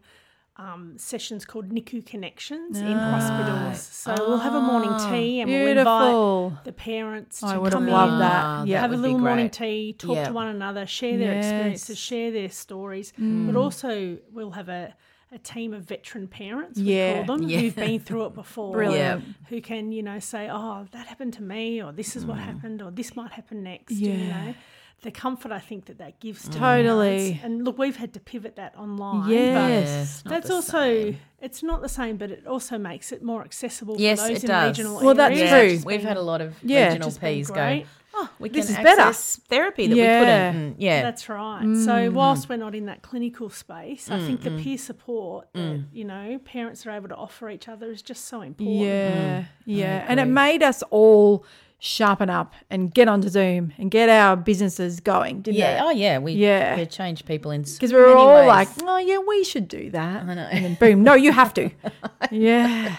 um, sessions called NICU Connections in hospitals. So we'll have a morning tea and we'll Beautiful. invite the parents to I would have come loved in, that. Ah, Yeah. have a little morning tea, talk Yeah. to one another, share their Yes. experiences, share their stories. But also, we'll have a, a team of veteran parents, we Yeah. call them, Yeah. who've been through it before. Brilliant. Who can, you know, say, oh, that happened to me, or this is what happened, or this might happen next. You Mm. Know, the comfort I think that that gives to Totally. parents. And look, we've had to pivot that online. Yes. But that's also, it's not the same, but it also makes it more accessible Yes, for those it in does. regional Well, that's areas. true. We've been- had a lot of Yeah, regional just been Ps go. Oh, we This can is better. access therapy that Yeah. we couldn't. Yeah. That's right. So mm. whilst we're not in that clinical space, I think the mm, peer support that you know parents are able to offer each other is just so important. Yeah, yeah. And it made us all sharpen up and get onto Zoom and get our businesses going, didn't yeah. it? Oh, yeah. We, Yeah. we changed people in Because we were many all ways. like, oh, yeah, we should do that. I know. And then boom, no, you have to. yeah.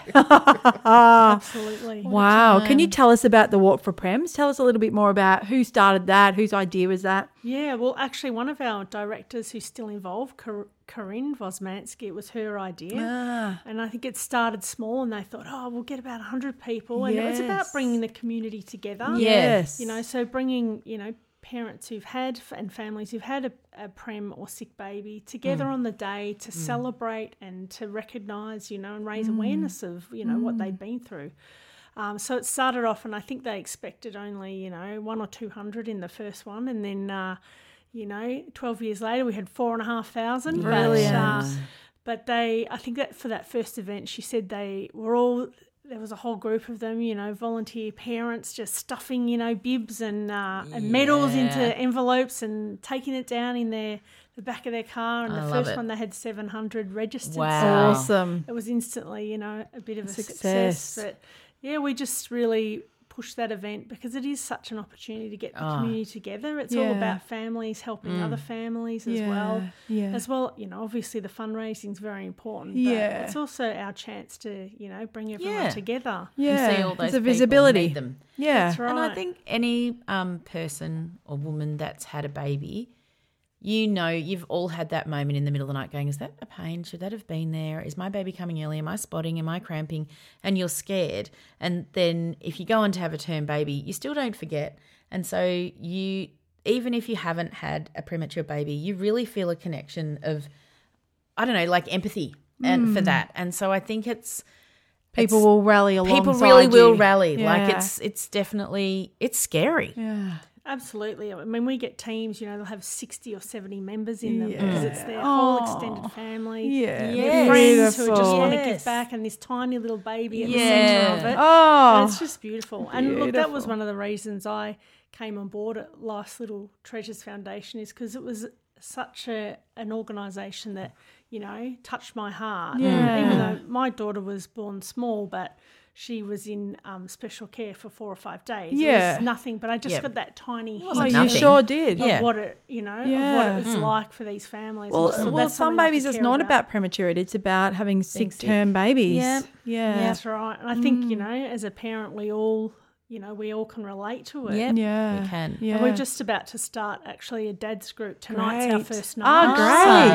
Absolutely. wow. Can you tell us about the Walk for Prems? Tell us a little bit more about who started that, whose idea was that? Yeah, well, actually, one of our directors who's still involved, Cor- Corinne Vosmansky, it was her idea. Ah. And I think it started small and they thought, oh, we'll get about 100 people. And it was about bringing the community together. Yes. You know, so bringing, you know, parents who've had and families who've had a, a prem or sick baby together on the day to celebrate and to recognise, you know, and raise awareness of, you know, what they'd been through. Um, so it started off, and I think they expected only, you know, one or two hundred in the first one, and then, uh, you know, twelve years later we had four and a half thousand. Brilliant. But, uh, but they, I think that for that first event, she said they were all. There was a whole group of them, you know, volunteer parents just stuffing, you know, bibs and, uh, and medals into envelopes and taking it down in their the back of their car. And I the love first it. one they had seven hundred registered. Wow. So Awesome. it was instantly, you know, a bit of a Success. success. But yeah, we just really pushed that event because it is such an opportunity to get the community together. It's all about families helping other families as well. Yeah. As well, you know, obviously the fundraising is very important. Yeah. It's also our chance to, you know, bring everyone Yeah. together. Yeah. and see all those It's a people visibility. need them. Yeah. That's right. And I think any um, person or woman that's had a baby, you know, you've all had that moment in the middle of the night going, Is that a pain? Should that have been there? Is my baby coming early? Am I spotting? Am I cramping? And you're scared. And then if you go on to have a term baby, you still don't forget. And so you, even if you haven't had a premature baby, you really feel a connection of, I don't know, like empathy and for mm. that. And so I think it's, People it's- will rally along. people really will you. rally. Like it's it's definitely it's scary. Yeah. Absolutely. I mean, we get teams, you know, they'll have 60 or 70 members in them because it's their whole extended family. Yeah. Yes. friends who just Beautiful. want to give back and this tiny little baby at the centre of it. Oh. And it's just beautiful. And look, that was one of the reasons I came on board at Life's Little Treasures Foundation is because it was such a an organisation that, you know, touched my heart. Yeah. Even though my daughter was born small, but she was in um, special care for four or five days. It Yeah. was nothing, but I just Yeah. got that tiny Oh, hint you sure did. of Yeah. what it, you know, of Yeah. what it was like for these families. Well, so well, some something I have babies it's not about prematurity; it's about having sick sick. term babies. Yeah. yeah, That's right. And I think, you know, as a parent, we all, you know, we all can relate to it. Yep. yeah. We can. Yeah. And we're just about to start actually a dad's group. Tonight's our Great. first Oh, night.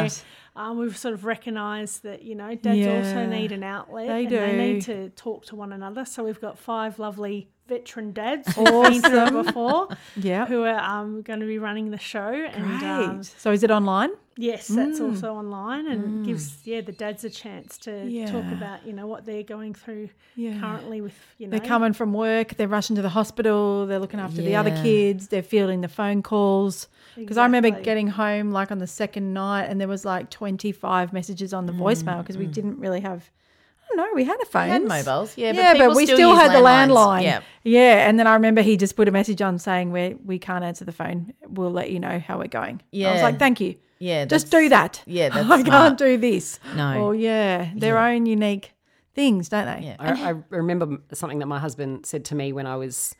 great. So, um, we've sort of recognised that, you know, dads Yeah. also need an outlet. They and They need to talk to one another. So we've got five lovely veteran dads who've been through before Yeah. who are um, going to be running the show. And Great. um, so is it online? Yes, that's also online and gives yeah the dads a chance to talk about you know what they're going through Yeah. currently with you know They're coming from work, they're rushing to the hospital, they're looking after the other kids, they're fielding the phone calls. Because I remember getting home like on the second night and there was like 25 messages on the voicemail because we didn't really have, I don't know, we had a phone. had mobiles, yeah, but yeah, but people we still still, had the landline. yeah. Yeah. And then I remember he just put a message on saying, we, we can't answer the phone. We'll let you know how we're going. Yeah, I was like, thank you. Yeah, Just do that. yeah, that's I smart. can't do this. No. Or yeah, their own unique things, don't they? Yeah. I, I remember something that my husband said to me when I was,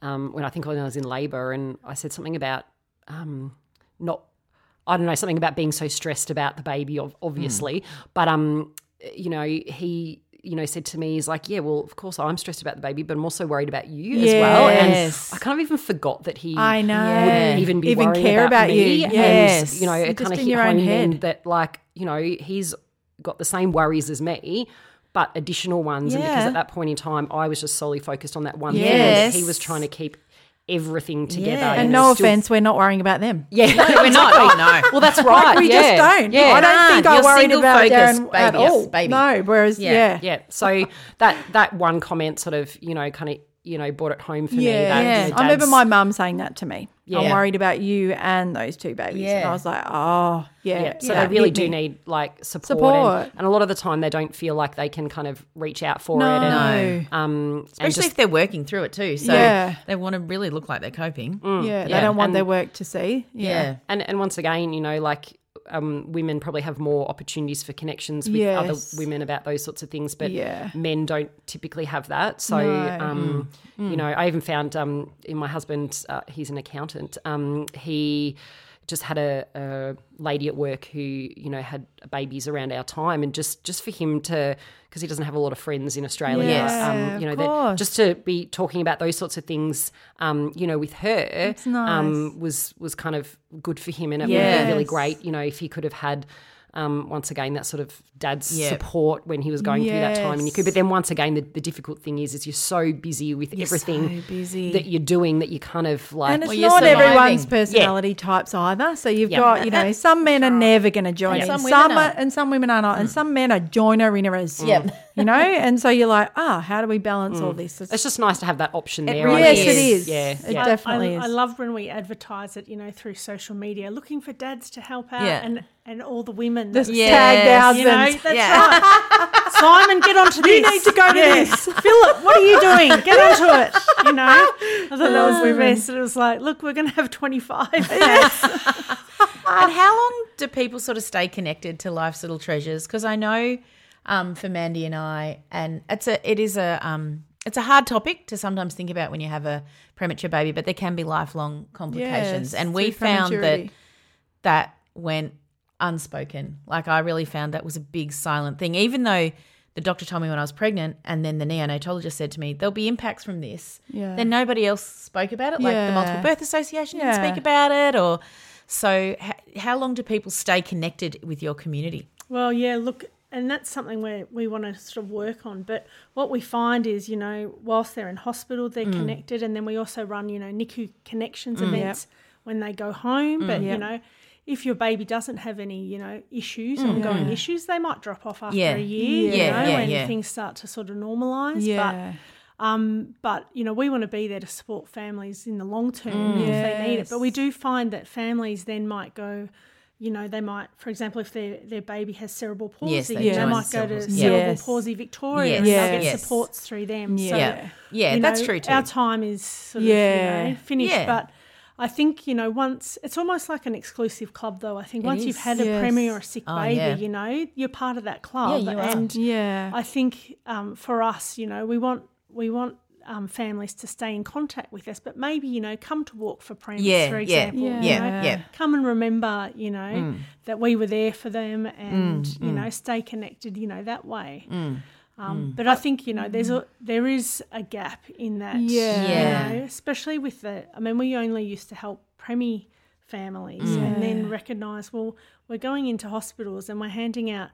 um, when I think when I was in labour, and I said something about um, not, I don't know, something about being so stressed about the baby, ov- obviously, but um, you know, he. You know, said to me, he's like, yeah, well, of course I'm stressed about the baby, but I'm also worried about you as well. And I kind of even forgot that he I know. wouldn't even be Even worrying care about, about me. you. And, Yes. you know, You're it kind of in hit your own home head. that like you know he's got the same worries as me but additional ones and because at that point in time i was just solely focused on that one Yes. thing he was trying to keep everything together Yeah. And no was still- offense, we're not worrying about them. yeah we're not. No. well that's right we yeah. just don't. yeah I don't think Can't. I You're worried about focused, Darren at baby. Yes, all. baby. No, whereas yeah, Yeah. yeah so that that one comment sort of you know kind of you know brought it home for me yeah. that, you know, I remember my mum saying that to me. Yeah. I'm worried about you and those two babies. And Yeah. I was like, oh, yeah. Yeah, so that they really do me. need like support, Support. And, and a lot of the time they don't feel like they can kind of reach out for No. it. And, No. um, and Especially just- if they're working through it too. So Yeah. they want to really look like they're coping. Yeah, they don't want And- their work to see. Yeah. Yeah. and and once again, you know, like um, women probably have more opportunities for connections with Yes. other women about those sorts of things, but Yeah. men don't typically have that. So, No. um, you know, I even found um, in my husband, uh, he's an accountant. Um, he just had a, a lady at work who you know had babies around our time, and just just for him to because he doesn't have a lot of friends in Australia, Yeah, um, you know, that, just to be talking about those sorts of things, um, you know, with her, nice. um, was was kind of good for him, and it would have been really great, you know, if he could have had. Um, once again, that sort of dad's Yeah. support when he was going through that time, and you could. But then once again, the, the difficult thing is, is you're so busy with everything so busy. that you're doing that you kind of like. And it's Well, you're not everyone's personality types either. So you've Yeah. got, you know, some men are never going to join And in. some Some, women are, aren't. and some women are not. And some men are joiner inners. Yep. You know, and so you're like, ah, how do we balance all this? it's just nice to have that option there. really yes, guess. it is. Yeah, it yeah. definitely I, is. I love when we advertise it, you know, through social media, looking for dads to help out, Yeah. and and all the women. Just that- Yes. tagged you know, that's Yeah. right. Simon, get onto this. You need to go to this. Philip, what are you doing? Get onto it. You know, I thought that was the best. It was like, look, we're going to have twenty five. yes. And how long do people sort of stay connected to life's little treasures? Because I know um, for Mandy and I, and it's a it is a um, it's a hard topic to sometimes think about when you have a premature baby, but there can be lifelong complications. Yes, and we found that that went unspoken. Like I really found that was a big silent thing, even though. The doctor told me when I was pregnant, and then the neonatologist said to me, "There'll be impacts from this." Yeah. Then nobody else spoke about it, like the Multiple Birth Association didn't speak about it, or so. H- how long do people stay connected with your community? Well, yeah, look, and that's something where we want to sort of work on. But what we find is, you know, whilst they're in hospital, they're mm. connected, and then we also run, you know, NICU connections mm. events when they go home. Mm. But you know, if your baby doesn't have any, you know, issues, ongoing issues, they might drop off after Yeah. a year. Yeah, you know, yeah, when things start to sort of normalise. Yeah. But um, but you know, we want to be there to support families in the long term if they need it. But we do find that families then might go, you know, they might, for example, if their their baby has cerebral palsy, Yes, they they, might go to palsy. cerebral palsy Victoria Yes, and they'll yes. get supports through them. So, Yeah. Yeah, you that's know, true too. Our time is sort of Yeah. you know, finished, Yeah. but. I think you know once it's almost like an exclusive club though. I think It once is. you've had a Yes. preemie or a sick Oh, baby, yeah. you know you're part of that club. Yeah, you are. and Yeah. I think um, for us, you know, we want we want um, families to stay in contact with us, but maybe you know come to walk for preemies, Yeah, for example. Yeah. you yeah, know, yeah. Come and remember, you know, Mm. that we were there for them, and you know, stay connected, you know, that way. Mm. Um, But I think you know, there's a there is a gap in that. Yeah. Yeah. You know, especially with the. I mean, we only used to help preemie families, and then recognise well, we're going into hospitals and we're handing out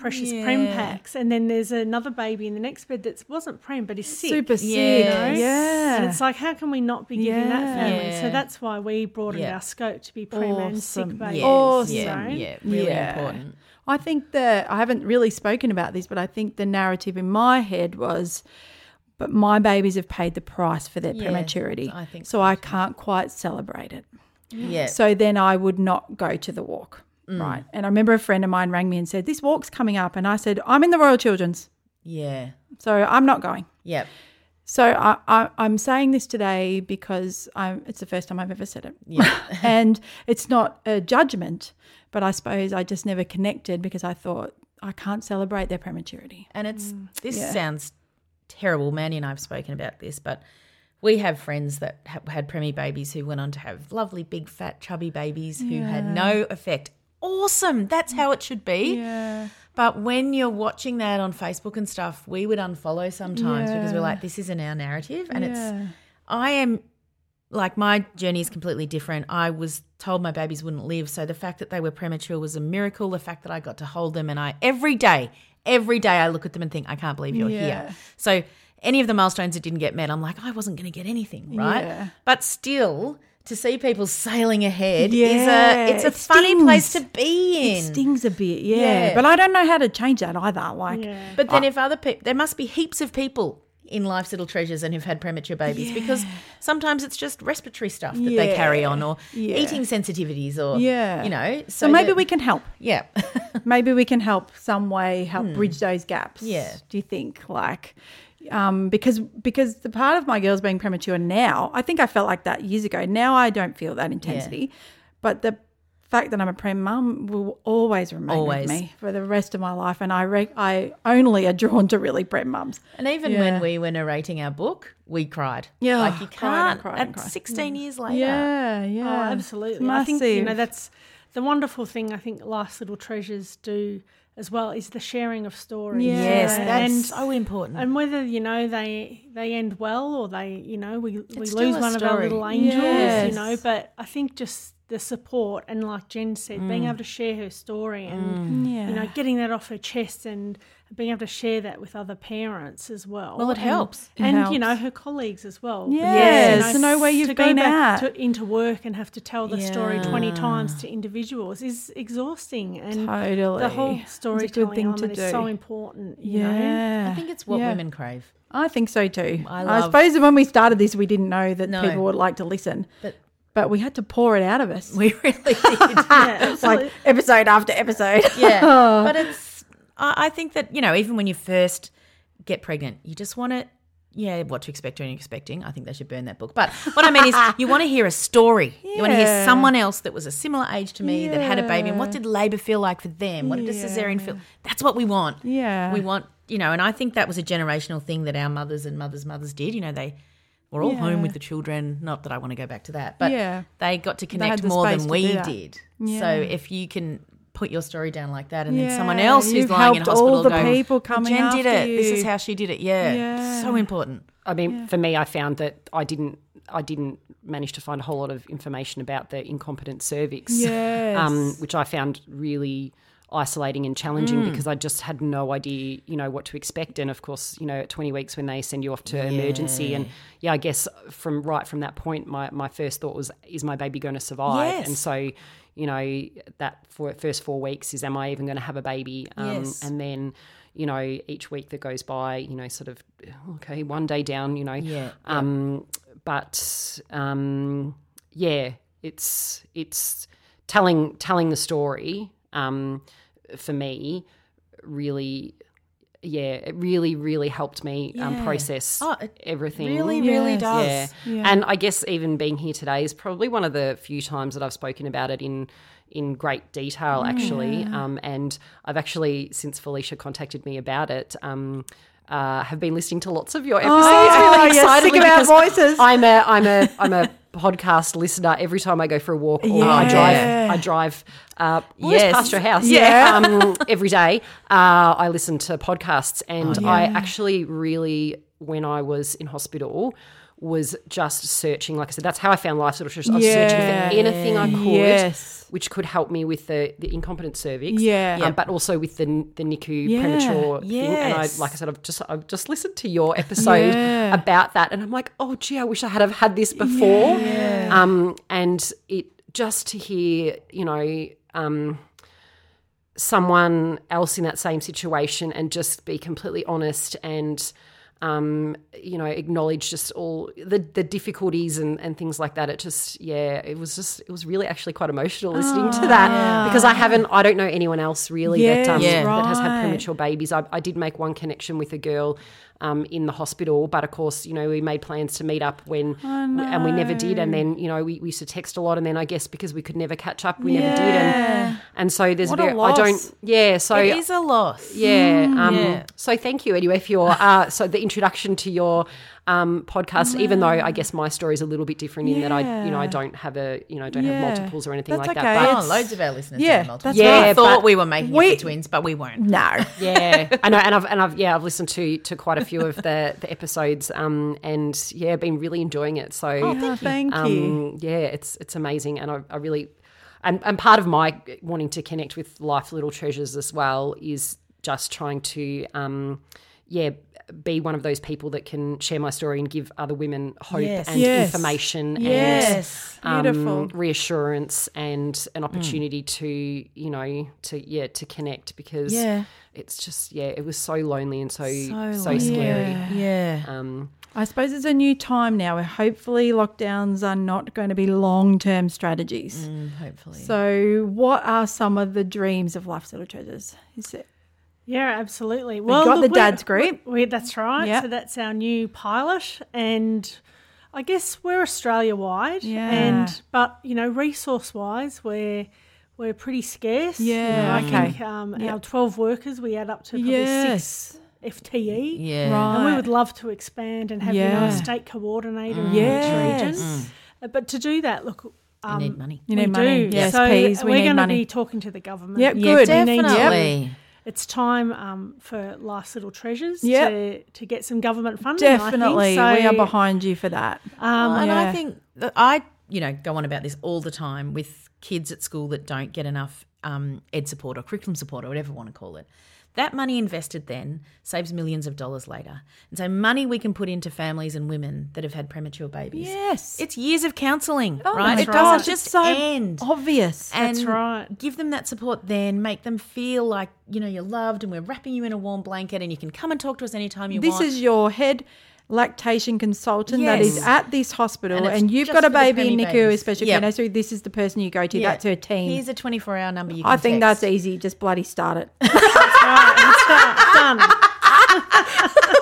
precious prem packs, and then there's another baby in the next bed that wasn't prem but is sick. Super sick. Yes. Yeah. And it's like, how can we not be giving that family? Yeah. So that's why we broadened Yeah. our scope to be prem and sick babies. Yes, Awesome. Yeah, yeah, really Yeah. important. I think that I haven't really spoken about this, but I think the narrative in my head was, but my babies have paid the price for their Yes, prematurity. I think so. so I can't quite celebrate it. Yeah. So then I would not go to the walk. Mm. Right. And I remember a friend of mine rang me and said, This walk's coming up. And I said, I'm in the Royal Children's. yeah. So I'm not going. Yep. So I, I, I'm saying this today because I'm, it's the first time I've ever said it. Yeah. and it's not a judgment, but I suppose I just never connected because I thought I can't celebrate their prematurity. And it's mm. this yeah. sounds terrible. Mandy and I have spoken about this, but we have friends that ha- had preemie babies who went on to have lovely, big, fat, chubby babies who had no effect. Awesome. That's how it should be. Yeah. But when you're watching that on Facebook and stuff, we would unfollow sometimes because we're like, this isn't our narrative. And Yeah. it's, I am like, my journey is completely different. I was told my babies wouldn't live. So the fact that they were premature was a miracle. The fact that I got to hold them and I, every day, every day I look at them and think, I can't believe you're Yeah. here. So any of the milestones that didn't get met, I'm like, I wasn't going to get anything, right? Yeah. But still, to see people sailing ahead Yeah, is a, it's a it funny place to be in. It stings a bit, yeah. Yeah. But I don't know how to change that either. Like, Yeah. But then, if other people, there must be heaps of people in Life's Little Treasures and who've had premature babies because sometimes it's just respiratory stuff that they carry on or Yeah. eating sensitivities or, Yeah. you know. So, maybe that- we can help. Yeah. maybe we can help some way help bridge those gaps. Hmm. Yeah. Do you think like um, because because the part of my girls being premature now, I think I felt like that years ago. Now I don't feel that intensity, but the fact that I'm a prem mum will always remain Always. with me for the rest of my life, and I re- I only are drawn to really prem mums. And even Yeah. when we were narrating our book, we cried. Yeah, Like you can't, cried at and cried. 16 years later. Yeah, yeah, Oh, absolutely. I think you know that's the wonderful thing. I think Life's Little Treasures do as well is the sharing of stories. Yeah. Yes, And- that's and so important. and whether you know they they end well or they you know we we It's still lose one of our little angels Yes. you know but I think just the support and like Jen said being mm. able to share her story and Yeah. you know getting that off her chest and being able to share that with other parents as well Well, it And- helps. It and you know her colleagues as well Yes, Because, to know where you've to go been back at. to, into work and have to tell the story 20 times to individuals is exhausting and Totally. the whole It's a good storytelling thing to element is so important you know yeah, I think it's what Yeah. women crave. I think so too. I I, suppose when we started this, we didn't know that No. people would like to listen, But but we had to pour it out of us, we really did. yeah, like episode after episode. yeah. But it's, I I think that, you know, even when you first get pregnant, you just want to, yeah, what to expect when you're expecting. I think they should burn that book. But what I mean is, you want to hear a story. You want to hear someone else that was a similar age to me that had a baby. And what did labour feel like for them? What did a cesarean feel? That's what we want. Yeah. We want, you know, and I think that was a generational thing that our mothers and mothers' mothers did. You know, they were all home with the children. Not that I want to go back to that, but Yeah. they got to connect more than we did. Yeah. So if you can put your story down like that, and then someone else who's lying in helped all hospital the go, people "Well, coming Jen did after it. This is how she did it. Yeah, Yeah. so important. I mean, for me, I found that I didn't, I didn't manage to find a whole lot of information about the incompetent cervix, Yes. um, which I found really isolating and challenging because I just had no idea, you know, what to expect. And of course, you know, at 20 weeks when they send you off to emergency, and yeah, I guess from right from that point, my my first thought was, is my baby going to survive? Yes. And so, you know, that for first four weeks is, am I even going to have a baby? Um, Yes. And then. You know, each week that goes by, you know, sort of, okay, one day down, you know, Yeah, um, but um, yeah, it's it's telling telling the story um, for me really. Yeah, it really, really helped me um, process Oh, everything. really, really does. Yeah. Yeah. And I guess even being here today is probably one of the few times that I've spoken about it in in great detail actually. Um, and I've actually since Felicia contacted me about it, um, uh, have been listening to lots of your episodes Oh, really excitedly sick of our because voices. I'm a I'm a I'm a podcast listener every time I go for a walk or I drive I drive uh Yes. past your house. Yeah. um, every day uh, I listen to podcasts. And Oh, I actually really when I was in hospital was just searching like I said that's how I found Life's Little Treasures I was searching for anything I could. Yes. Which could help me with the, the incompetent cervix Yeah. um, but also with the the NICU Yeah. premature thing and I like I said I've just I've just listened to your episode Yeah. about that and I'm like oh gee I wish I had have had this before um and it just to hear you know um someone else in that same situation and just be completely honest and um, you know, acknowledge just all the, the difficulties and, and things like that. It just, yeah, it was just, it was really actually quite emotional listening to that because I haven't, I don't know anyone else really that, um, Yes, that has had premature babies. I, I did make one connection with a girl um, in the hospital, but of course, you know, we made plans to meet up when, and we never did. And then, you know, we, we used to text a lot, and then I guess because we could never catch up, we never did. And and so there's What a very, I don't, yeah. So It is a loss. yeah. Um, Yeah. So thank you anyway for your uh, so the introduction to your um, podcast. Even though I guess my story is a little bit different in that I you know I don't have a you know I don't Yeah. have multiples or anything That's like okay. that. But Oh, loads of our listeners Yeah, have multiple. that's Yeah, I thought but we were making we- it for twins, but we weren't. No. yeah, I know, and I've and I've yeah, I've listened to to quite a few of the the episodes, um, and yeah, been really enjoying it. So Oh, thank you. um, yeah, it's it's amazing, and I, I really, and and part of my wanting to connect with Life Little Treasures as well is just trying to, um, yeah, be one of those people that can share my story and give other women hope Yes. and Yes. information Yes. and Beautiful. um, reassurance and an opportunity to you know to yeah to connect because Yeah. it's just yeah it was so lonely and so so, lonely. scary. Yeah. Um, I suppose it's a new time now where hopefully lockdowns are not going to be long term strategies. Mm, hopefully. So, what are some of the dreams of Life's Little Treasures? Is it Yeah, absolutely. We've got the dads group. We, that's right. Yep. So that's our new pilot, and I guess we're Australia wide. Yeah. And but you know, resource wise, we're we're pretty scarce. You Yeah, know, I okay. think um, Yep. our twelve workers, we add up to probably Yes. six FTE. yeah. Right. And we would love to expand and have you know, a state coordinator in Yes. each region. Uh, But to do that, look, um, need money. You we need money. do. Yes, so please, we we're need going to be talking to the government. Yep, Yeah, good. definitely. It's time um, for Life's Little Treasures Yep. to, to get some government funding. I think. Definitely. So, we are behind you for that. Um, and yeah. I think that I, you know, go on about this all the time with kids at school that don't get enough um, ed support or curriculum support or whatever you want to call it. That money invested then saves millions of dollars later. And so money we can put into families and women that have had premature babies. Yes. It's years of counselling, Oh right? It gosh, doesn't it's just so end. obvious. And That's right. Give them that support then, make them feel like, you know, you're loved and we're wrapping you in a warm blanket and you can come and talk to us anytime you this want. This is your head lactation consultant that is at this hospital And and, you've got a baby in NICU, babies. special Yep. care nursery. This is the person you go to. Yeah. That's her team. Here's a 24 hour number you can I think text. that's easy. Just bloody start it. done.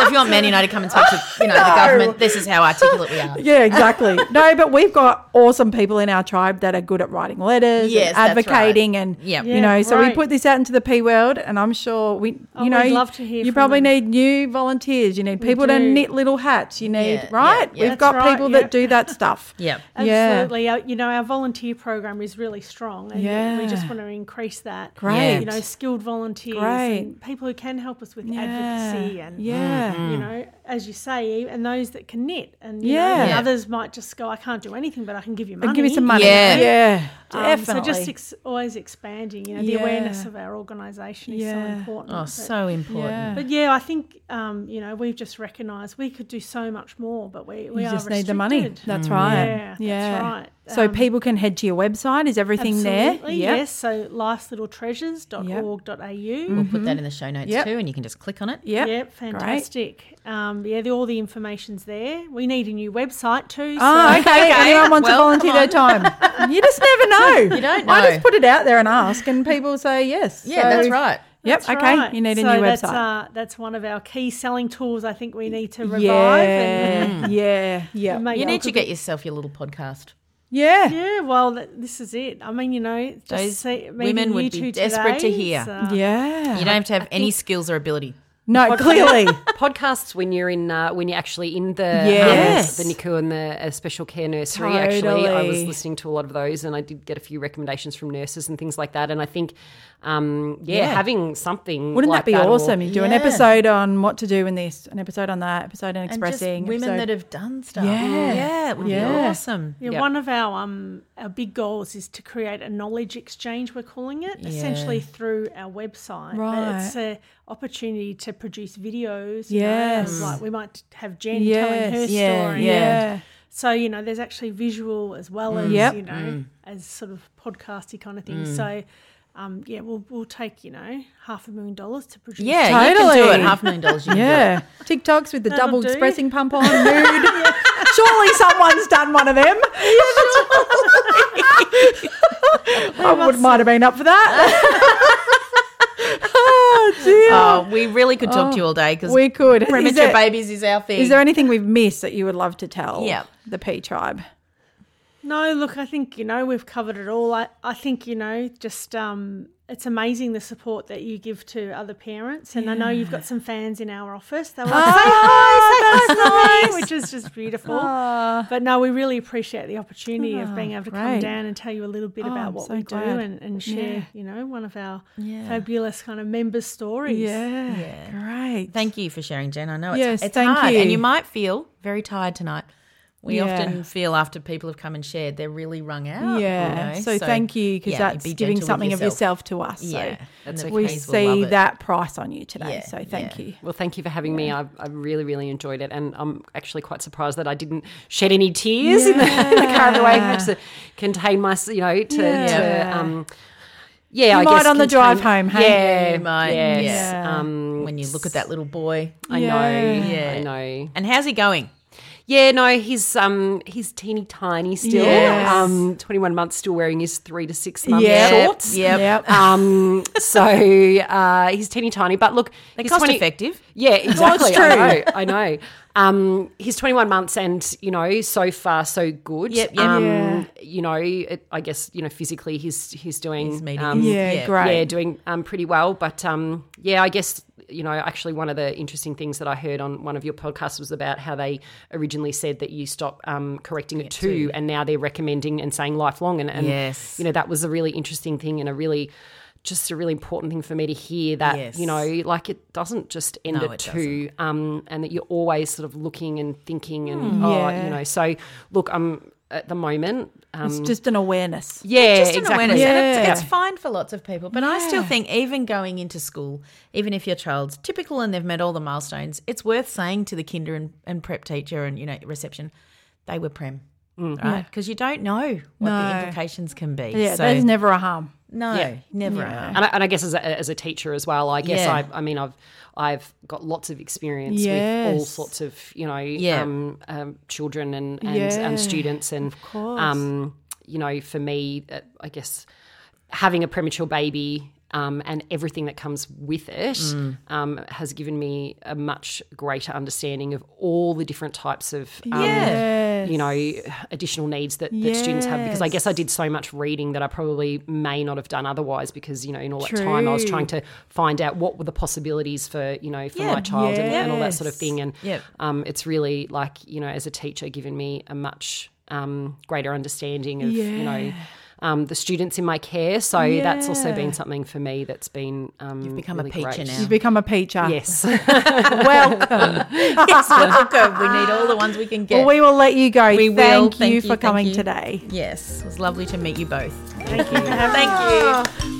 So if you want Mani and I to come and speak to you know the government, this is how articulate we are. yeah, exactly. no, but we've got awesome people in our tribe that are good at writing letters, Yes, and advocating, right. and Yep. you Yeah, know. So we put this out into the P world, and I'm sure we, you Oh, know, we'd love to hear you from probably them. need new volunteers. You need people to knit little hats. You need Yeah, right. yeah, yeah. We've got right, people yep. that do that stuff. Yep. Yeah. Absolutely. Uh, you know, our volunteer program is really strong. And Yeah. we just want to increase that. Great. You know, skilled volunteers Great. and people who can help us with Yeah. advocacy and, Yeah. You know, as you say, and those that can knit. And, you Yeah. know, and Yeah. others might just go, I can't do anything, but I can give you money. And give me some money. Yeah. yeah, Um, definitely. so just ex- always expanding, you know, the Yeah. awareness of our organisation is so important. Oh, But- so important. Yeah. But yeah, I think um, you know we've just recognised we could do so much more, but we we you are just need the money. restricted. That's right. Yeah, Yeah, that's right. So Um, people can head to your website. Is everything Absolutely, there? Yep. yes. So life'slittletreasures.org.au. We'll put that in the show notes Yep. too, and you can just click on it. Yep. Yep, fantastic. Um, yeah, the, all the information's there. We need a new website too. Oh, so okay. Anyone wants Well, to volunteer their time? You just never know. You don't know. I just put it out there and ask, and people say yes. Yeah, So- that's right. Yep. That's okay. right. You need a so new that's, website. Uh, that's one of our key selling tools. I think we need to revive. yeah. And, yeah. Yeah. and You need to get bit- yourself your little podcast. Yeah. Yeah, well, th- this is it. I mean, you know, just Those see, meeting women would you be two desperate to hear. is, uh, Yeah. You don't have to have any skills or ability. No, clearly. podcasts when you're in uh, when you're actually in the Yes. um, the NICU and the uh, special care nursery. Actually, I was listening to a lot of those, and I did get a few recommendations from nurses and things like that. And I think, um, yeah, Yeah. having something Wouldn't like that be or- awesome? You do an episode on what to do in this, an episode on that, episode on And just expressing. women episode- that have done stuff. Yeah. yeah, it would Yeah. be awesome. Yeah, Yeah. one of our um our big goals is to create a knowledge exchange. We're calling it essentially through our website. But It's an opportunity to produce videos. you know, like we might have Jen telling her Yeah, story. yeah. So you know, there's actually visual as well as Yep. you know as sort of podcasty kind of thing. So. Um, yeah, we'll we'll take you know half a million dollars to produce. Yeah, you can do Totally. it. Half a million dollars. You can do. Yeah. TikToks with the That'll double do. expressing pump on nude. Surely someone's done one of them. I would, might have been up for that. oh, dear. Oh, we really could talk to you all day because we could. Is premature there- babies is our thing. Is there anything we've missed that you would love to tell Yeah. the P tribe? No, look, I think you know we've covered it all. I, I think you know just um, it's amazing the support that you give to other parents, and I know you've got some fans in our office. They were like, say hi, say hi, to which is just beautiful. But no, we really appreciate the opportunity of being able to come down and tell you a little bit Oh, about I'm what so we do and, and share, Yeah. you know, one of our fabulous kind of members' stories. Yeah. Great. Thank you for sharing, Jen. I know it's, Yes, it's thank hard, you. and you might feel very tired tonight. We Yeah. often feel after people have come and shared, they're really wrung out. Yeah. you know, So, thank you because yeah, that's be giving gentle with something of yourself to us. So Yeah, that's we okay. We'll see that price on you today. Yeah, so thank yeah. you. Well, thank you for having me. I've, I really, really enjoyed it. And I'm actually quite surprised that I didn't shed any tears in, the, in the car on the way. I had to contain my, you know, to, Yeah. to um, yeah, You I might guess on the contain- drive home, hey? Yeah, You might, yes. yeah. Um, when you look at that little boy. I Yeah. know, Yeah. I know. And how's he going? Yeah, no, he's um he's teeny tiny still. Yes. Um, twenty one months, still wearing his three to six month Yep. shorts. Yep. Yep. Um, so uh, he's teeny tiny, but look, They're he's cost 20 effective. Yeah, exactly. true. I know. I know. Um, he's 21 months, and you know, so far so good. Yep, yep. Um, Yeah. You know, it, I guess you know physically he's he's doing He's meeting um, Yeah, Yeah. great. yeah, doing um, pretty well. But um, yeah, I guess you know, actually, one of the interesting things that I heard on one of your podcasts was about how they originally said that you stop um, correcting at two, and now they're recommending and saying lifelong. And, and Yes. you know, that was a really interesting thing and a really just a really important thing for me to hear that Yes. you know like it doesn't just end No, at two um and that you're always sort of looking and thinking and Hmm. oh Yeah. you know so look i'm at the moment um It's just an awareness. yeah just an exactly awareness. And it's, it's fine for lots of people. But I still think, even going into school, even if your child's typical and they've met all the milestones, it's worth saying to the kinder and, and prep teacher and, you know, reception, they were prem. Right? Because you don't know what the implications can be. Yeah, so, there's never a harm. no, Yeah. never. Yeah. and I, and I guess as a, as a teacher as well, I guess Yeah. I, I mean, I've I've got lots of experience with all sorts of you know Yeah. um, um, children and and, Yeah, and students, and um, you know, for me, uh, I guess having a premature baby. Um, and everything that comes with it Mm. um, has given me a much greater understanding of all the different types of um, Yes. you know additional needs that, that students have because I guess I did so much reading that I probably may not have done otherwise because you know in all that time I was trying to find out what were the possibilities for you know for Yeah. my child and, and all that sort of thing and Yep. um, it's really like you know as a teacher given me a much um, greater understanding of you know Yeah. Um, the students in my care so that's also been something for me that's been um, You've become really a teacher great. now. You've become a peacher. yes Welcome. yes, welcome. We need all the ones we can get. well, we will let you go. We will. Thank Thank you you, for thank coming you. today. yes, it was lovely to meet you both. Thank you. Thank you.